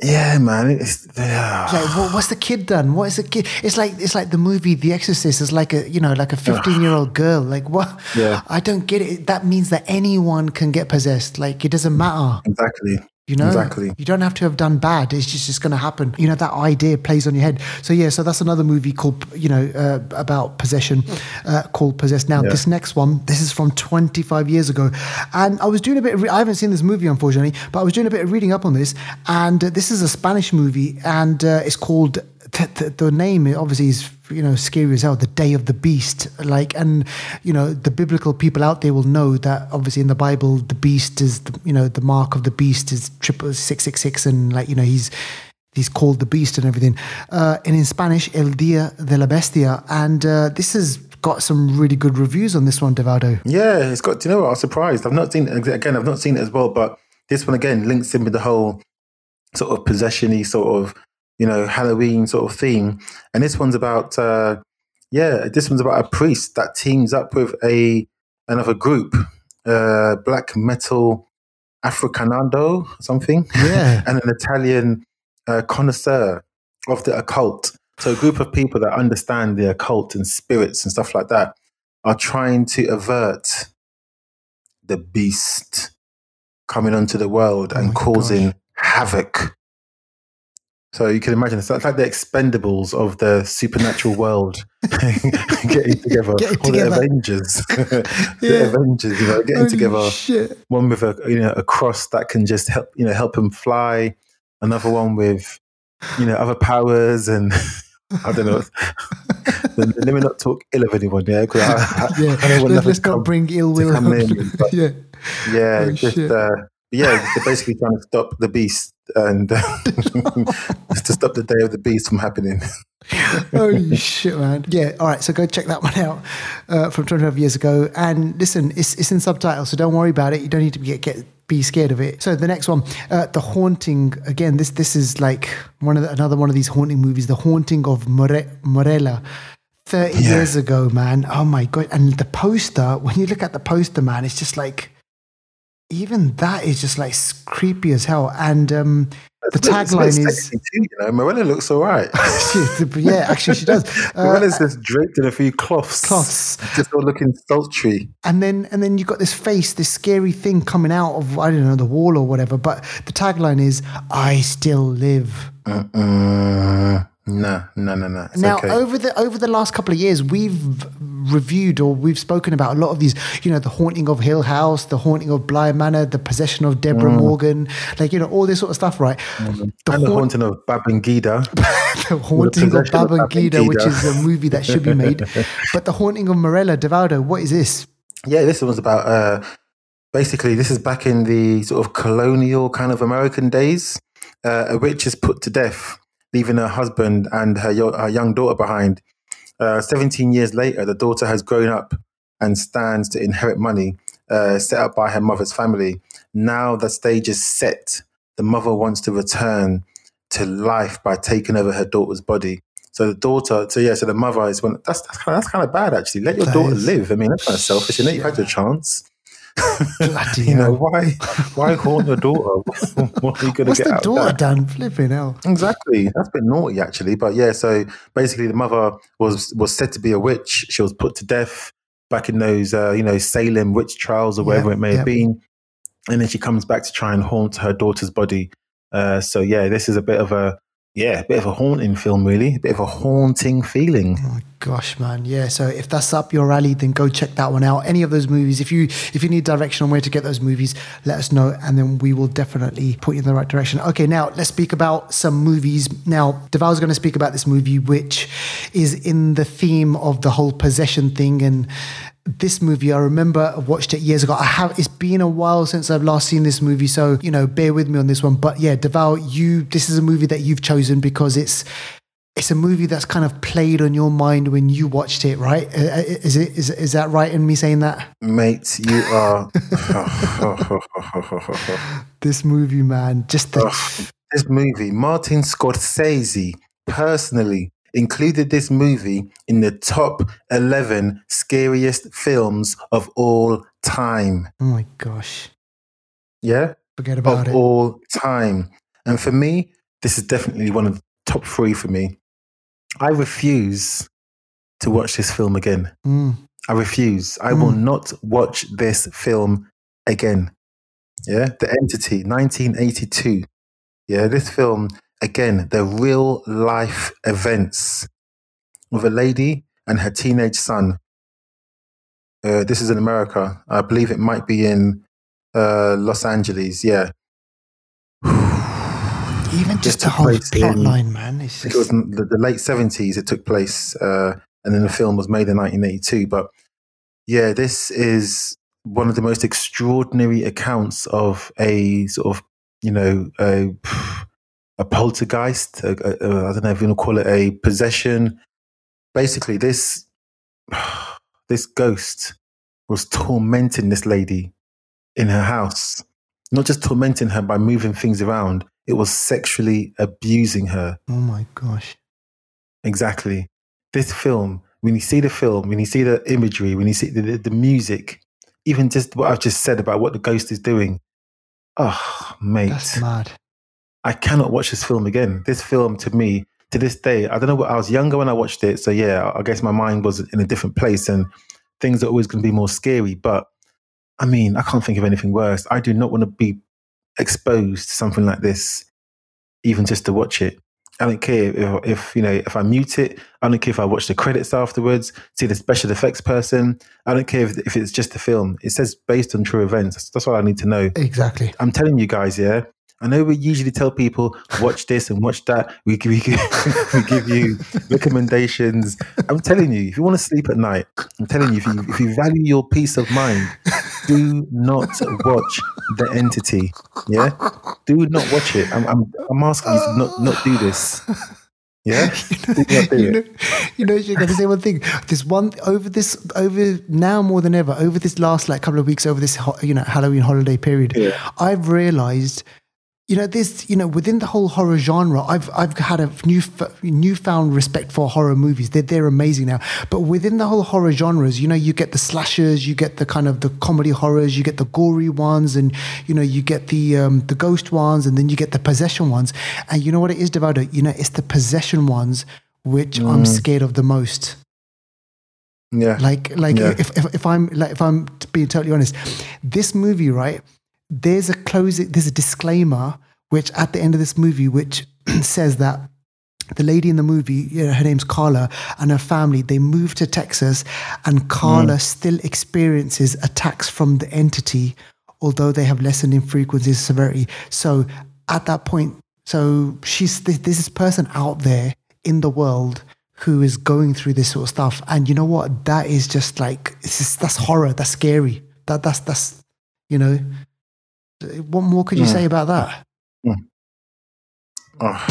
Yeah, man. It's, uh, like, what, what's the kid done? What is the kid? It's like it's like the movie The Exorcist. It's like a you know like a fifteen year old girl. Like what? Yeah. I don't get it. That means that anyone can get possessed. Like it doesn't matter. Exactly. You know, exactly. You don't have to have done bad. It's just just going to happen. You know, that idea plays on your head. So yeah, so that's another movie called you know uh, about possession, uh, called Possessed. Now yeah. this next one, this is from 25 years ago, and I was doing a bit. Of re- I haven't seen this movie unfortunately, but I was doing a bit of reading up on this, and uh, this is a Spanish movie, and uh, it's called the, name obviously is you know scary as hell the day of the beast like and you know the biblical people out there will know that obviously in the bible the beast is the, you know the mark of the beast is triple six six six and like you know he's he's called the beast and everything. Uh, and in spanish el dia de la bestia and uh, this has got some really good reviews on this one devado. Yeah it's got you know what? I was surprised. I've not seen it again i've not seen it as well but this one again links in with the whole sort of possession-y sort of you know, Halloween sort of theme. And this one's about, uh, yeah, this one's about a priest that teams up with a another group, uh, black metal Africanado, something, yeah, *laughs* and an Italian uh, connoisseur of the occult. So a group of people that understand the occult and spirits and stuff like that are trying to avert the beast coming onto the world oh and causing gosh. havoc so you can imagine it's like the expendables of the supernatural world *laughs* *laughs* getting together. Getting or together. *laughs* the Avengers. the Avengers, you know, getting Holy together. Shit. One with a you know a cross that can just help you know help him fly. Another one with you know other powers and I don't know. Let me not talk ill of anyone, yeah. Because I, I, yeah. I don't want Let's not bring ill will. In, yeah. Yeah. Oh, just uh, yeah, they're basically trying to stop the beast and *laughs* uh, to stop the day of the beast from happening. *laughs* Holy shit, man! Yeah, all right. So go check that one out uh, from 25 years ago. And listen, it's it's in subtitles, so don't worry about it. You don't need to get, get be scared of it. So the next one, uh, the haunting. Again, this this is like one of the, another one of these haunting movies. The haunting of More- Morella. 30 yeah. years ago, man. Oh my god! And the poster, when you look at the poster, man, it's just like even that is just like creepy as hell. And um, the tagline is, too, you know, Morella looks all right. *laughs* yeah, actually, she does. *laughs* Uh, Morella's just draped in a few cloths, cloths, just all looking sultry. And then, and then you've got this face, this scary thing coming out of I don't know the wall or whatever. But the tagline is, "I still live." Uh-uh. No, no, no, no. It's now, okay. over the over the last couple of years, we've reviewed or we've spoken about a lot of these. You know, the haunting of Hill House, the haunting of Bly Manor, the possession of Deborah mm. Morgan, like you know, all this sort of stuff, right? Mm. The, and the haunting of Babangida. *laughs* the haunting the of Babangida, which is a movie that should be made. *laughs* but the haunting of Morella Devado, what is this? Yeah, this was about. Uh, basically, this is back in the sort of colonial kind of American days. Uh, a witch is put to death leaving her husband and her, her young daughter behind. Uh, 17 years later, the daughter has grown up and stands to inherit money uh, set up by her mother's family. Now the stage is set. The mother wants to return to life by taking over her daughter's body. So the daughter, so yeah, so the mother is one. That's that's kind of, that's kind of bad actually. Let your that daughter is, live. I mean, that's kind of selfish, isn't it? You've had your chance. You know why? Why haunt your daughter? what are you going to get? What's the daughter done? Flipping hell. Exactly. That's a bit naughty, actually. But yeah, so basically, the mother was was said to be a witch. She was put to death back in those, uh, you know, Salem witch trials or wherever yeah, it may yeah. have been. And then she comes back to try and haunt her daughter's body. Uh, so yeah, this is a bit of a yeah, a bit of a haunting film, really, a bit of a haunting feeling. Oh my gosh, man, yeah. So if that's up your alley, then go check that one out. Any of those movies, if you if you need direction on where to get those movies, let us know, and then we will definitely put you in the right direction. Okay, now let's speak about some movies. Now, Deval's going to speak about this movie, which is in the theme of the whole possession thing and this movie, I remember I watched it years ago. I have it's been a while since I've last seen this movie, so you know, bear with me on this one. But yeah, Deval, you this is a movie that you've chosen because it's it's a movie that's kind of played on your mind when you watched it, right? Uh, uh, is it is is that right in me saying that? Mate, you are *laughs* *laughs* this movie, man. Just the... this movie, Martin Scorsese personally included this movie in the top 11 scariest films of all time. Oh my gosh. Yeah? Forget about of it. Of all time. And for me, this is definitely one of the top three for me. I refuse to watch this film again. Mm. I refuse. I mm. will not watch this film again. Yeah? The Entity, 1982. Yeah, this film again, the real life events of a lady and her teenage son. Uh, this is in America. I believe it might be in uh, Los Angeles. Yeah. *sighs* Even just the whole plot in, line, man. Just... It was the, the, late 70s it took place, uh, and then the film was made in 1982. But yeah, this is one of the most extraordinary accounts of a sort of, you know, a a poltergeist. I a, a, I don't know if you want to call it a possession. Basically, this *sighs* this ghost was tormenting this lady in her house. Not just tormenting her by moving things around, it was sexually abusing her. Oh my gosh. Exactly. This film, when you see the film, when you see the imagery, when you see the, the, the music, even just what I've just said about what the ghost is doing, oh, mate. That's mad. I cannot watch this film again. This film to me, to this day, I don't know. I was younger when I watched it, so yeah, I guess my mind was in a different place, and things are always going to be more scary. But I mean, I can't think of anything worse. I do not want to be exposed to something like this, even just to watch it. I don't care if, if, you know if I mute it. I don't care if I watch the credits afterwards, see the special effects person. I don't care if, if it's just a film. It says based on true events. That's, that's what I need to know. Exactly. I'm telling you guys, yeah. I know we usually tell people watch this and watch that. We, we, *laughs* we give you recommendations. I'm telling you, if you want to sleep at night, I'm telling you, if you, if you value your peace of mind, do not watch the entity. Yeah, do not watch it. I'm, I'm, I'm asking you to not, not do this. Yeah, *laughs* you know, you know, you're going to say one thing. This one over this over now more than ever over this last like couple of weeks over this you know Halloween holiday period. Yeah. I've realized you know, there's, you know, within the whole horror genre, I've, I've had a new, newfound respect for horror movies. They're, they're amazing now. But within the whole horror genres, you know, you get the slashers, you get the kind of the comedy horrors, you get the gory ones, and, you know, you get the, um, the ghost ones, and then you get the possession ones. And you know what it is, Devaldo? You know, it's the possession ones which mm. I'm scared of the most. Yeah. Like, like yeah. If, if, if I'm, like, if I'm being totally honest, this movie, right? There's a closing, there's a disclaimer which at the end of this movie, which *clears throat* says that the lady in the movie, you know, her name's Carla, and her family, they moved to Texas, and Carla mm. still experiences attacks from the entity, although they have lessened in frequency and severity. So at that point, so she's this, this person out there in the world who is going through this sort of stuff, and you know what? That is just like it's just, that's horror. That's scary. That that's that's you know what more could you mm. say about that? Mm. Oh,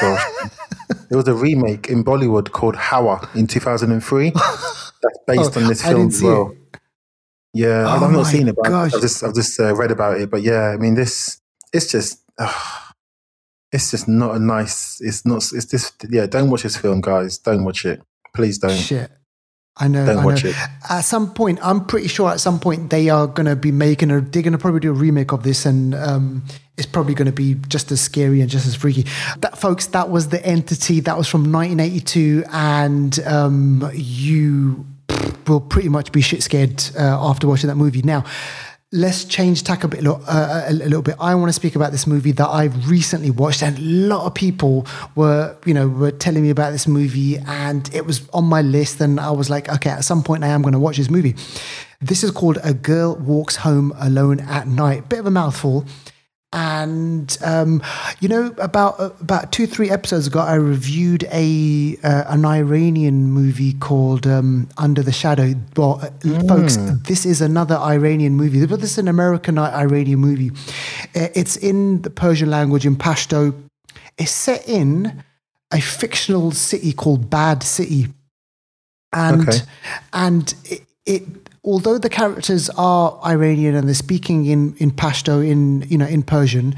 gosh. *laughs* there was a remake in Bollywood called Hawa in 2003 *laughs* that's based oh, on this film as well. It. Yeah, oh I've not seen it, but gosh. I've just, I've just uh, read about it. But yeah, I mean, this, it's just, uh, it's just not a nice, it's not, it's just, yeah, don't watch this film, guys. Don't watch it. Please don't. Shit. I know. Don't I watch know. it. At some point, I'm pretty sure at some point they are going to be making a. They're going to probably do a remake of this, and um, it's probably going to be just as scary and just as freaky. That, folks, that was the entity. That was from 1982, and um, you will pretty much be shit scared uh, after watching that movie. Now, let's change tack a bit, uh, a little bit. I want to speak about this movie that I've recently watched, and a lot of people were, you know, were telling me about this movie, and it was on my list, and I was like, okay, at some point I am going to watch this movie. This is called A Girl Walks Home Alone at Night. Bit of a mouthful and um, you know about uh, about two three episodes ago i reviewed a uh, an iranian movie called um, under the shadow. Well uh, mm. folks this is another iranian movie. But this is an american iranian movie. Uh, it's in the persian language in pashto. It's set in a fictional city called bad city. And okay. and it, it although the characters are Iranian and they're speaking in in Pashto in you know in Persian,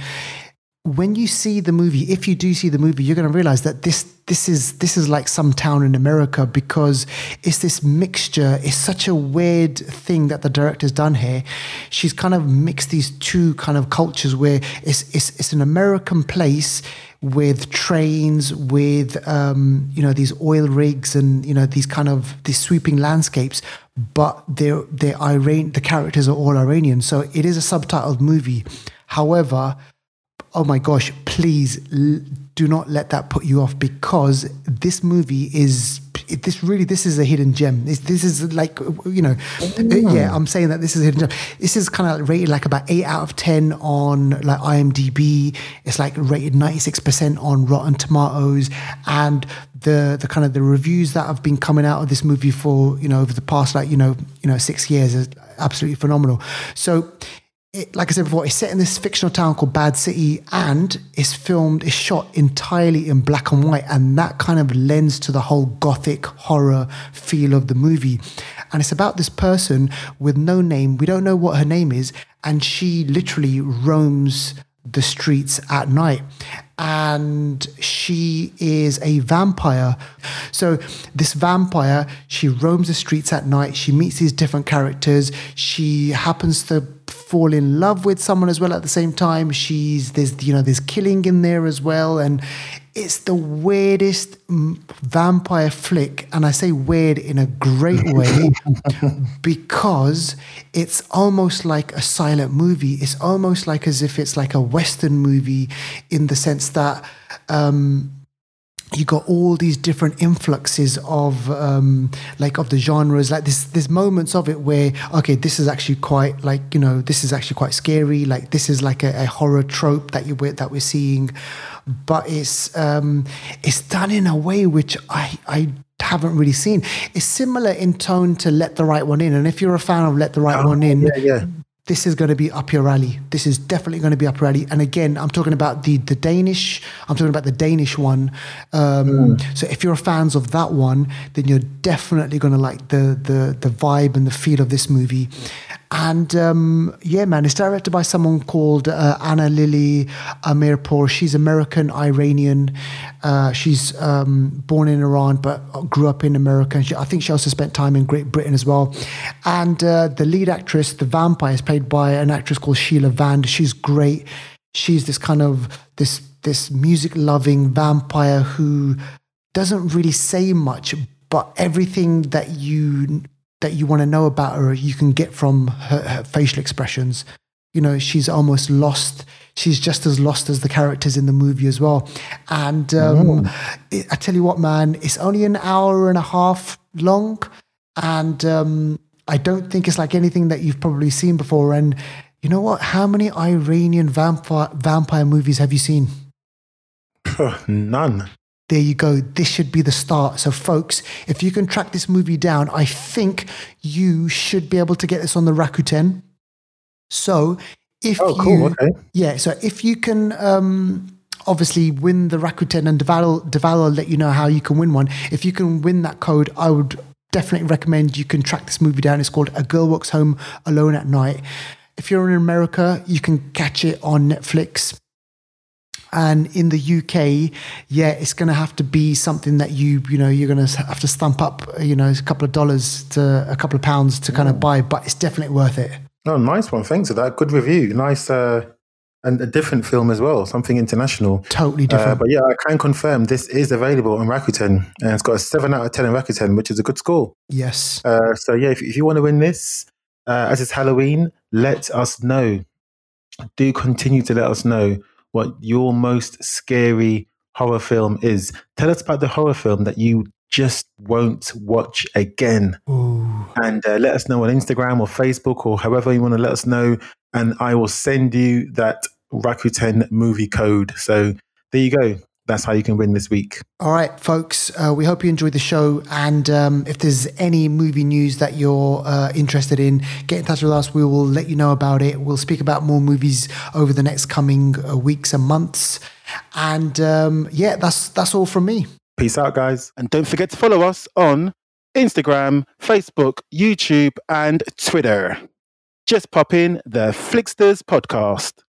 when you see the movie, if you do see the movie, you're going to realize that this this is this is like some town in America because it's this mixture. It's such a weird thing that the director's done here. She's kind of mixed these two kind of cultures where it's it's, it's an American place with trains, with um, you know these oil rigs and you know these kind of these sweeping landscapes, but they're they're Iran. The characters are all Iranian, so it is a subtitled movie. However, oh my gosh, please l- do not let that put you off because this movie is this really this is a hidden gem. This, this is like you know, mm. yeah. I'm saying that this is a hidden gem. This is kind of rated like about eight out of ten on like IMDb. It's like rated 96 percent on Rotten Tomatoes, and the the kind of the reviews that have been coming out of this movie for you know over the past like you know you know six years is absolutely phenomenal. So it, like I said before, it's set in this fictional town called Bad City and it's filmed, it's shot entirely in black and white. And that kind of lends to the whole gothic horror feel of the movie. And it's about this person with no name. We don't know what her name is. And she literally roams the streets at night. And she is a vampire. So, this vampire, she roams the streets at night. She meets these different characters. She happens to fall in love with someone as well at the same time. She's there's you know there's killing in there as well, and it's the weirdest vampire flick, and I say weird in a great *laughs* way because it's almost like a silent movie. It's almost like as if it's like a western movie in the sense that. Um, you got all these different influxes of um, like of the genres like this there's moments of it where okay this is actually quite like you know this is actually quite scary like this is like a, a horror trope that you that we're seeing. But it's um, it's done in a way which i i haven't really seen. It's similar in tone to let the right one in and if you're a fan of let the right oh, one in yeah, yeah this is going to be up your alley. This is definitely going to be up your alley. And again, I'm talking about the the Danish. I'm talking about the Danish one. Um, mm. So if you're fans of that one, then you're definitely going to like the the the vibe and the feel of this movie. And um, yeah, man, it's directed by someone called uh, Ana Lily Amirpour. She's American Iranian. Uh, she's um, born in Iran but grew up in America. She, I think she also spent time in Great Britain as well. And uh, the lead actress, the vampire, is played by an actress called Sheila Vand. She's great. She's this kind of this this music loving vampire who doesn't really say much, but everything that you that you want to know about her, you can get from her, her, facial expressions. You know, she's almost lost. She's just as lost as the characters in the movie as well. And um, mm. it, I tell you what, man, it's only an hour and a half long, and um, I don't think it's like anything that you've probably seen before. And you know what? How many Iranian vampire vampire movies have you seen? *laughs* None there you go. This should be the start. So, folks, if you can track this movie down, I think you should be able to get this on the Rakuten. So, if oh, you, okay. yeah, so if you can, um, obviously win the Rakuten and Deval, Deval will let you know how you can win one. If you can win that code, I would definitely recommend you can track this movie down. It's called A Girl Walks Home Alone at Night. If you're in America, you can catch it on Netflix. And in the UK, yeah, it's going to have to be something that you, you know, you're going to have to stump up, you know, a couple of dollars to a couple of pounds to kind of buy, but it's definitely worth it. Oh, nice one. Thanks for that. Good review. Nice, uh, and a different film as well, something international. Totally uh, different. Uh, but yeah, I can confirm this is available on Rakuten, and it's got a seven out of ten on Rakuten, which is a good score. Yes. Uh, so yeah, if, if you want to win this, uh, as it's Halloween, let us know. Do continue to let us know what your most scary horror film is. Tell us about the horror film that you just won't watch again. Ooh. And uh, let us know on Instagram or Facebook or however you want to let us know. And I will send you that Rakuten movie code. So there you go that's how you can win this week. All right, folks. Uh, we hope you enjoyed the show. And um, if there's any movie news that you're uh, interested in, get in touch with us. We will let you know about it. We'll speak about more movies over the next coming uh, weeks and months. And um, yeah, that's that's all from me. Peace out, guys. And don't forget to follow us on Instagram, Facebook, YouTube, and Twitter. Just pop in the Flixters podcast.